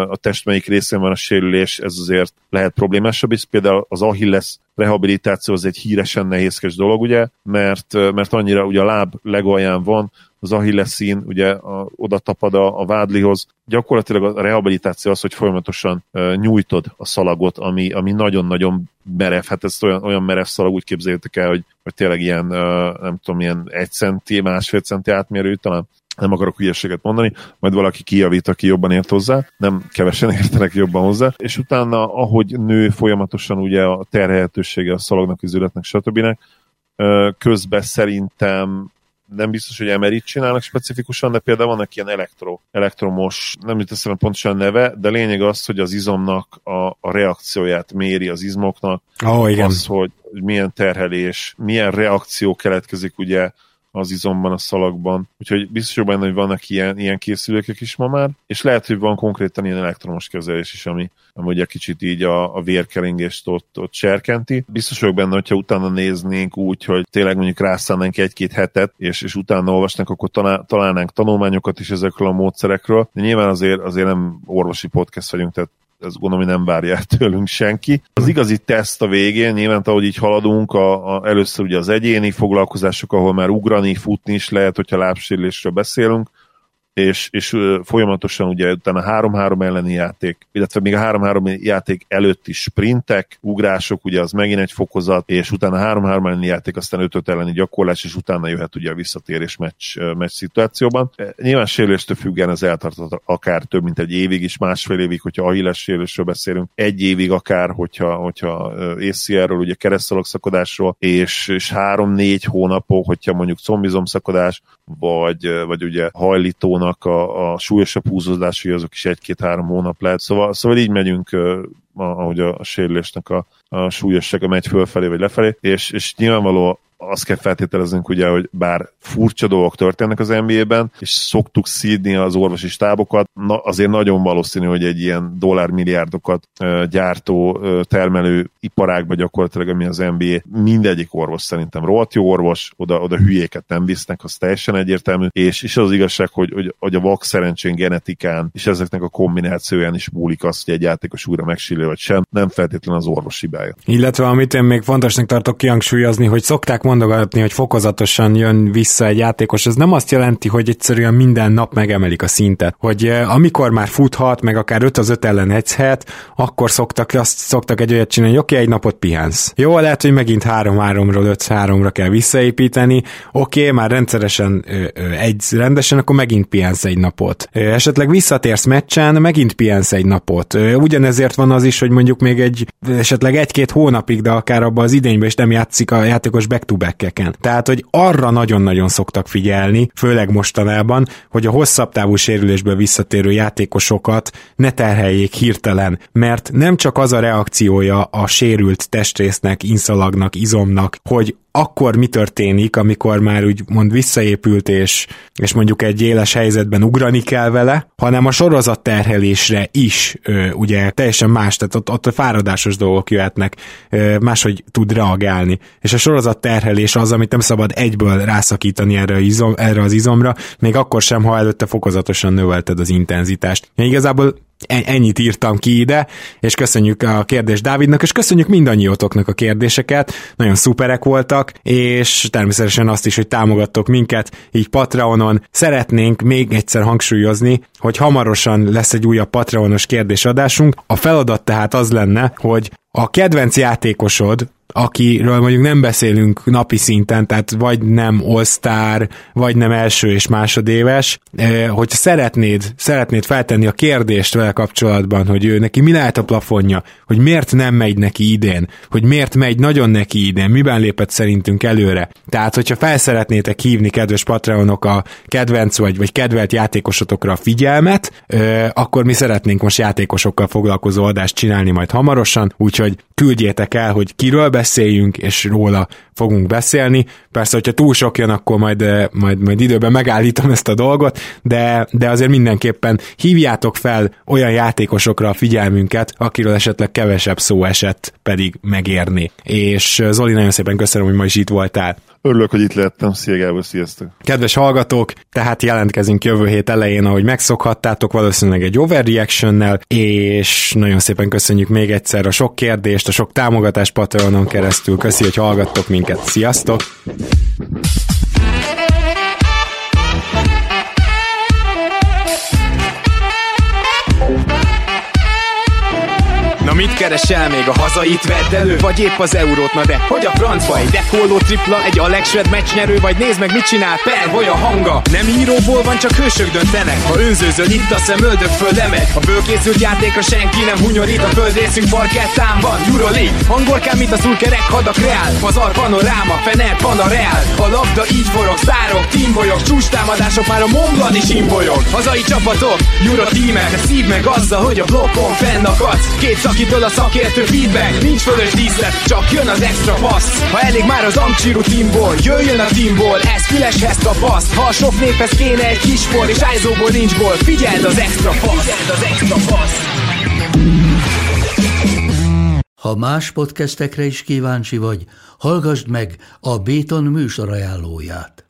a test melyik részén van a sérülés, ez azért lehet problémásabb, és például az Achilles rehabilitáció az egy híresen nehézkes dolog, ugye, mert, mert annyira ugye a láb legalján van, az Achilles-szín ugye a, oda tapad a, a vádlihoz. Gyakorlatilag a rehabilitáció az, hogy folyamatosan uh, nyújtod a szalagot, ami, ami nagyon-nagyon merev. Hát ez olyan, olyan merev szalag, úgy képzeljétek el, hogy, hogy tényleg ilyen, uh, nem tudom, ilyen egy centi, másfél centi átmérő talán nem akarok hülyeséget mondani, majd valaki kijavít, aki jobban ért hozzá, nem kevesen értenek jobban hozzá, és utána, ahogy nő folyamatosan ugye a terhelhetősége a szalagnak, üzületnek, stb. közben szerintem nem biztos, hogy emerit csinálnak specifikusan, de például vannak ilyen elektro, elektromos, nem jut eszembe pontosan neve, de lényeg az, hogy az izomnak a, a reakcióját méri az izmoknak. Oh, igen. Az, hogy milyen terhelés, milyen reakció keletkezik ugye az izomban, a szalagban. Úgyhogy biztos benne, hogy vannak ilyen, ilyen készülőkek is ma már, és lehet, hogy van konkrétan ilyen elektromos kezelés is, ami, ami ugye kicsit így a, a vérkeringést ott, ott serkenti. Biztos vagyok benne, hogyha utána néznénk úgy, hogy tényleg mondjuk rászánnánk egy-két hetet, és, és utána olvasnánk, akkor talál, találnánk tanulmányokat is ezekről a módszerekről. De nyilván azért, azért nem orvosi podcast vagyunk, tehát ez gondolom, hogy nem várja tőlünk senki. Az igazi teszt a végén, nyilván ahogy így haladunk, a, a, először ugye az egyéni foglalkozások, ahol már ugrani, futni is lehet, hogyha lábsérülésről beszélünk, és, és folyamatosan ugye utána 3-3 elleni játék, illetve még a 3-3 játék előtti sprintek, ugrások, ugye az megint egy fokozat, és utána 3-3 elleni játék, aztán 5 elleni gyakorlás, és utána jöhet ugye a visszatérés meccs, meccs szituációban. E, nyilván sérüléstől függően ez eltartott akár több mint egy évig is, másfél évig, hogyha ahilles sérülésről beszélünk, egy évig akár, hogyha, hogyha ACL-ről, ugye keresztalagszakadásról, és, és három-négy hónapok, hogyha mondjuk combizomszakadás, vagy, vagy ugye hajlítónak a, a súlyosabb húzódásai azok is egy-két-három hónap lehet. Szóval, szóval így megyünk ahogy a, a sérülésnek a, a súlyossága megy fölfelé vagy lefelé, és, és nyilvánvaló azt kell feltételeznünk ugye, hogy bár furcsa dolgok történnek az NBA-ben, és szoktuk szídni az orvosi stábokat, na, azért nagyon valószínű, hogy egy ilyen dollármilliárdokat gyártó, termelő iparágban gyakorlatilag, ami az NBA, mindegyik orvos szerintem rohadt jó orvos, oda, oda hülyéket nem visznek, az teljesen egyértelmű, és, és az igazság, hogy, hogy, hogy a vak szerencsén genetikán, és ezeknek a kombinációján is múlik az, hogy egy játékos újra megsérül vagy sem, nem feltétlenül az orvos hibája. Illetve amit én még fontosnak tartok kihangsúlyozni, hogy szokták mondogatni, hogy fokozatosan jön vissza egy játékos, ez nem azt jelenti, hogy egyszerűen minden nap megemelik a szintet, hogy eh, amikor már futhat, meg akár 5 az 5 ellen egyhet, akkor szoktak, azt szoktak egy olyat csinálni, hogy oké, okay, egy napot pihensz. Jó, lehet, hogy megint 3-3-ról 5-3-ra kell visszaépíteni, oké, okay, már rendszeresen egy rendesen, akkor megint pihensz egy napot. Esetleg visszatérsz meccsen, megint pihensz egy napot. Ugyanezért van az is, hogy mondjuk még egy esetleg egy-két hónapig, de akár abban az idényben is nem játszik a játékos back to back Tehát, hogy arra nagyon-nagyon szoktak figyelni, főleg mostanában, hogy a hosszabb távú sérülésből visszatérő játékosokat ne terheljék hirtelen, mert nem csak az a reakciója a sérült testrésznek, inszalagnak, izomnak, hogy akkor mi történik, amikor már úgy mond visszaépült, és, és mondjuk egy éles helyzetben ugrani kell vele, hanem a sorozat terhelésre is ö, ugye teljesen más, tehát ott, ott a fáradásos dolgok jöhetnek, ö, máshogy tud reagálni. És a sorozat terhelés az, amit nem szabad egyből rászakítani erre, izom, erre az izomra, még akkor sem, ha előtte fokozatosan növelted az intenzitást. Ja, igazából ennyit írtam ki ide, és köszönjük a kérdést Dávidnak, és köszönjük mindannyiótoknak a kérdéseket, nagyon szuperek voltak, és természetesen azt is, hogy támogattok minket, így Patreonon. Szeretnénk még egyszer hangsúlyozni, hogy hamarosan lesz egy újabb Patreonos kérdésadásunk. A feladat tehát az lenne, hogy a kedvenc játékosod, akiről mondjuk nem beszélünk napi szinten, tehát vagy nem all vagy nem első és másodéves, hogy szeretnéd, szeretnéd feltenni a kérdést vele kapcsolatban, hogy ő neki mi lehet a plafonja, hogy miért nem megy neki idén, hogy miért megy nagyon neki idén, miben lépett szerintünk előre. Tehát, hogyha felszeretnétek hívni, kedves Patreonok, a kedvenc vagy, vagy kedvelt játékosotokra a figyelmet, akkor mi szeretnénk most játékosokkal foglalkozó adást csinálni majd hamarosan, úgyhogy küldjétek el, hogy kiről beszéljünk, és róla fogunk beszélni. Persze, hogyha túl sok jön, akkor majd, eh, majd, majd időben megállítom ezt a dolgot, de, de azért mindenképpen hívjátok fel olyan játékosokra a figyelmünket, akiről esetleg kevesebb szó esett, pedig megérni. És eh, Zoli, nagyon szépen köszönöm, hogy ma is itt voltál. Örülök, hogy itt lettem. Szia Gábor, sziasztok! Kedves hallgatók, tehát jelentkezünk jövő hét elején, ahogy megszokhattátok, valószínűleg egy overreaction és nagyon szépen köszönjük még egyszer a sok kérdést, a sok támogatást Patreonon keresztül. Köszi, hogy hallgattok minket. Sziasztok! Mit keresel még a hazait vedd elő? Vagy épp az eurót, na de hogy a francba egy dekoló tripla, egy Alexred meccsnyerő, vagy nézd meg mit csinál Per, vagy a hanga? Nem íróból van, csak hősök döntenek. Ha önzőzöl itt a szemöldök föld emegy A bőkészült játékra senki nem hunyorít A földrészünk parkettán van, Euroleague Angolkán, mint a szulkerek, hadak reál Pazar, panoráma, fener, panareál. A labda így forog, szárok, teambolyok Csúcs támadások, már a Montblanc is imbolyog. Hazai csapatok, Euro tímek Szív meg azzal, hogy a blokkon fennakadsz. Két szaki Akitől a szakértő feedback, nincs fölös díszlet, csak jön az extra passz. Ha elég már az Amcsi rutinból, jöjjön a teamból, ez füleshez tapaszt. Ha a sok néphez kéne egy kis por, és ájzóból nincs ból, figyeld az extra passz. Figyeld az extra passz. Ha más podcastekre is kíváncsi vagy, hallgassd meg a Béton műsor ajánlóját.